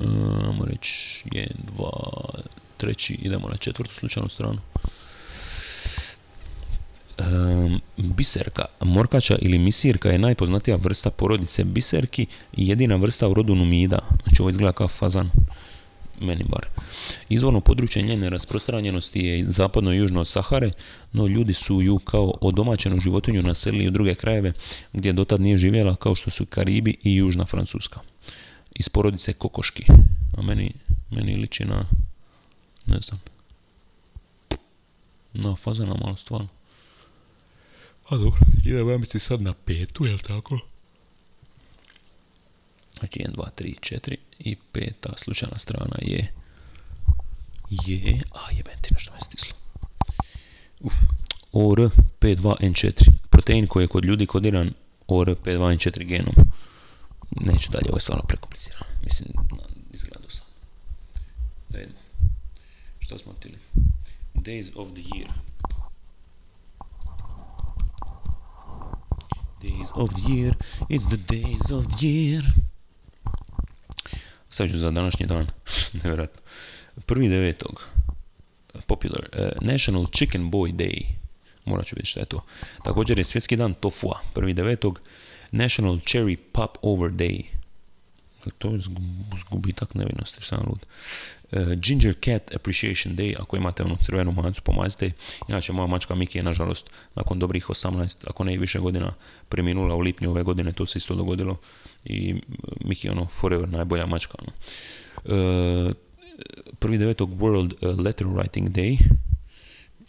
E, ajmo reći, jedan, dva, treći, idemo na četvrtu slučajnu stranu. E, biserka, morkača ili misirka je najpoznatija vrsta porodice biserki i jedina vrsta u rodu numida. Znači ovo izgleda kao fazan meni bar. Izvorno područje njene rasprostranjenosti je zapadno i južno od Sahare, no ljudi su ju kao odomaćenu životinju naselili u druge krajeve gdje dotad nije živjela kao što su Karibi i Južna Francuska. Iz porodice kokoški. A meni, meni liči na, ne znam, na fazana malo stvarno. A dobro, idemo ja mislim sad na petu, jel tako? Znači 1, 2, 3, 4 i peta slučajna strana je je, a jebentina što me stislo. Uf. OR P2N4. Protein koji je kod ljudi kodiran OR P2N4 genom. Neću dalje, ovo je stvarno prekomplicirano. Mislim, izgleda sam. Da jedno. Što smo htjeli? Days of the year. Days of the year, it's the days of the year. Sad ću za današnji dan, nevjerojatno. Prvi devetog, popular, uh, National Chicken Boy Day, morat ću vidjeti šta je to. Također je svjetski dan tofua, prvi devetog, National Cherry Pop Over Day, to je zgubitak nevinosti, šta lud. Uh, Ginger Cat Appreciation Day, ako imate onu crvenu majicu, pomazite. Inače, moja mačka Miki je, nažalost, nakon dobrih 18, ako ne i više godina, preminula u lipnju ove godine, to se isto dogodilo. I Miki je ono, forever najbolja mačka. Ono. Uh, prvi devetog World Letter Writing Day.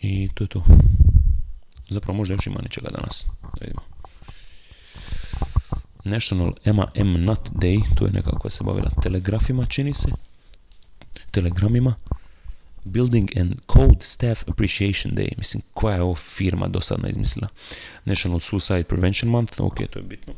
I to je to. Zapravo možda još ima nečega danas. Da vidimo. National Emma M. Nut Day, to je nekako se bavila telegrafima, čini se. Telegramima. Building and Code Staff Appreciation Day. Mislim, koja je ovo firma dosadna izmislila? National Suicide Prevention Month, ok, to je bitno.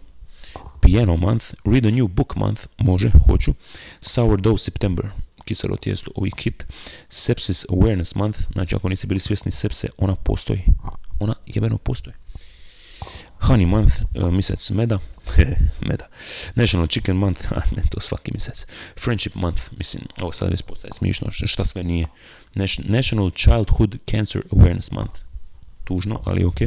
Piano Month, Read a New Book Month, može, hoću. Sourdough September, kiselo tijesto, uvijek hit. Sepsis Awareness Month, znači ako nisi bili svjesni sepse, ona postoji. Ona jebeno postoji. Honey Month, uh, mjesec meda, meda. National Chicken Month, a ne, to svaki mjesec. Friendship Month, mislim, ovo sad već postaje smišno, šta sve nije. National Childhood Cancer Awareness Month, tužno, ali ok.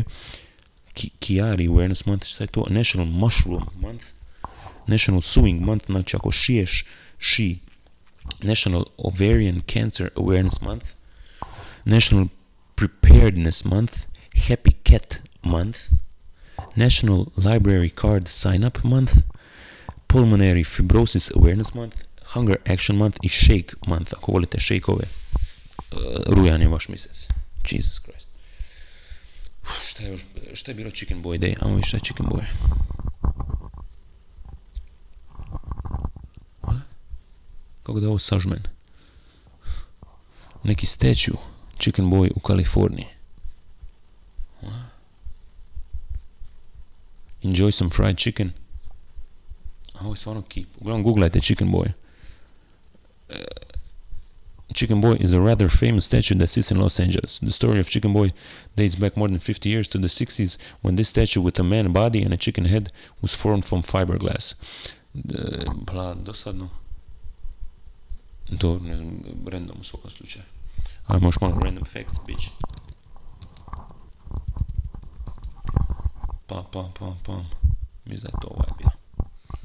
Kiari Awareness Month, šta je to? National Mushroom Month, National Sewing Month, znači ako šiješ, ši. National Ovarian Cancer Awareness Month, National Preparedness Month, Happy Cat Month, National Library Card Sign Up Month, Pulmonary Fibrosis Awareness Month, Hunger Action Month i Shake Month, ako volite šejkove. Uh, rujan je vaš mjesec. Jesus Christ. Uf, šta, je, šta je bilo Chicken Boy Day? Šta je Chicken Boy. Kako da ovo sažmen? Neki statue Chicken Boy u Kaliforniji. Enjoy some fried chicken. I always want to keep. Uglavnom googlajte Chicken Boy. Uh, chicken Boy is a rather famous statue that sits in Los Angeles. The story of Chicken Boy dates back more than 50 years to the 60s when this statue with a man body and a chicken head was formed from fiberglass. Uh, bla, dosadno. To, ne znam, random u svakom slučaju. Još malo random facts, bitch. Pa, pa, pa, pa. Mislim da je to ovaj bio.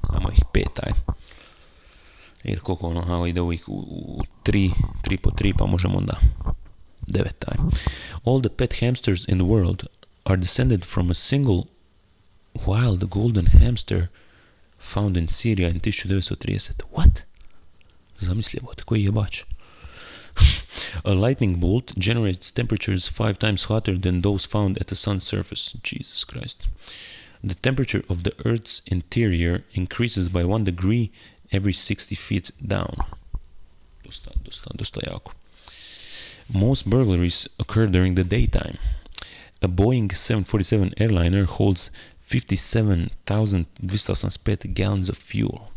Ajmo ih pet, aj. Jer koliko ono, evo ide uvijek u, u tri, tri po tri, pa možemo onda devet, aj. All the pet hamsters in the world are descended from a single wild golden hamster found in Syria in 1930. What? Zamislivo, koji jebač. A lightning bolt generates temperatures five times hotter than those found at the sun's surface. Jesus Christ. The temperature of the Earth's interior increases by one degree every 60 feet down. Most burglaries occur during the daytime. A Boeing 747 airliner holds 57,285 gallons of fuel.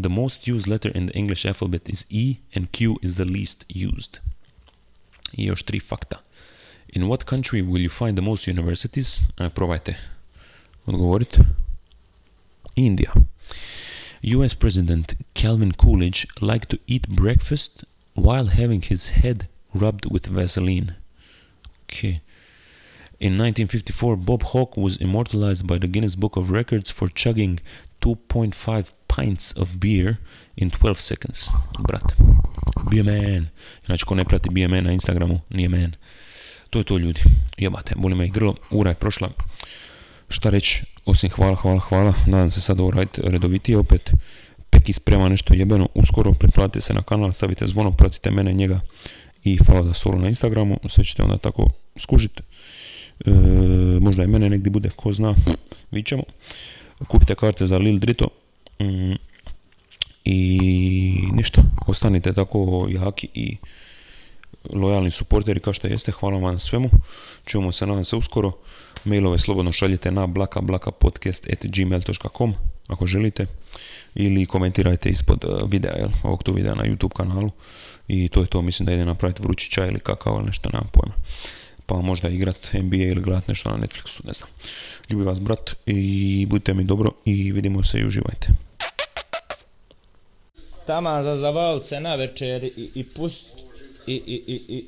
The most used letter in the English alphabet is E and Q is the least used. Još tri fakta. In what country will you find the most universities? Uh, e, probajte odgovoriti. India. US President Calvin Coolidge liked to eat breakfast while having his head rubbed with Vaseline. Okay. In 1954, Bob Hawke was immortalized by the Guinness Book of Records for chugging 2.5 pints of beer in 12 seconds. Brat. Bio man. Znači, ko ne prati bio man na Instagramu, nije man. To je to, ljudi. Jebate, boli me i grlo. Ura je prošla. Šta reći, osim hvala, hvala, hvala. Nadam se sad ovo raditi redovitije opet. Peki sprema nešto jebeno. Uskoro pretplatite se na kanal, stavite zvono, pratite mene, njega i hvala da solo na Instagramu. Sve ćete onda tako skužiti. E, možda i mene negdje bude, ko zna. Vidjet ćemo. Kupite karte za Lil Drito. Mm, I ništa, ostanite tako jaki i lojalni suporteri kao što jeste. Hvala vam svemu. Čujemo se nadam se uskoro. Mailove slobodno šaljite na blakablakapodcast.gmail.com ako želite. Ili komentirajte ispod uh, videa, jel, ovog tu videa na YouTube kanalu. I to je to, mislim da ide napraviti vrući čaj ili kakao ili nešto, nemam pojma. Pa možda igrat NBA ili gledat nešto na Netflixu, ne znam. Ljubi vas brat i budite mi dobro i vidimo se i uživajte. Taman za zavalce na večer i, i pust i, i, i, i,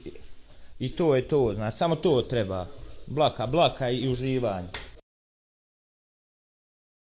i to je to, znači samo to treba. Blaka, blaka i uživanje.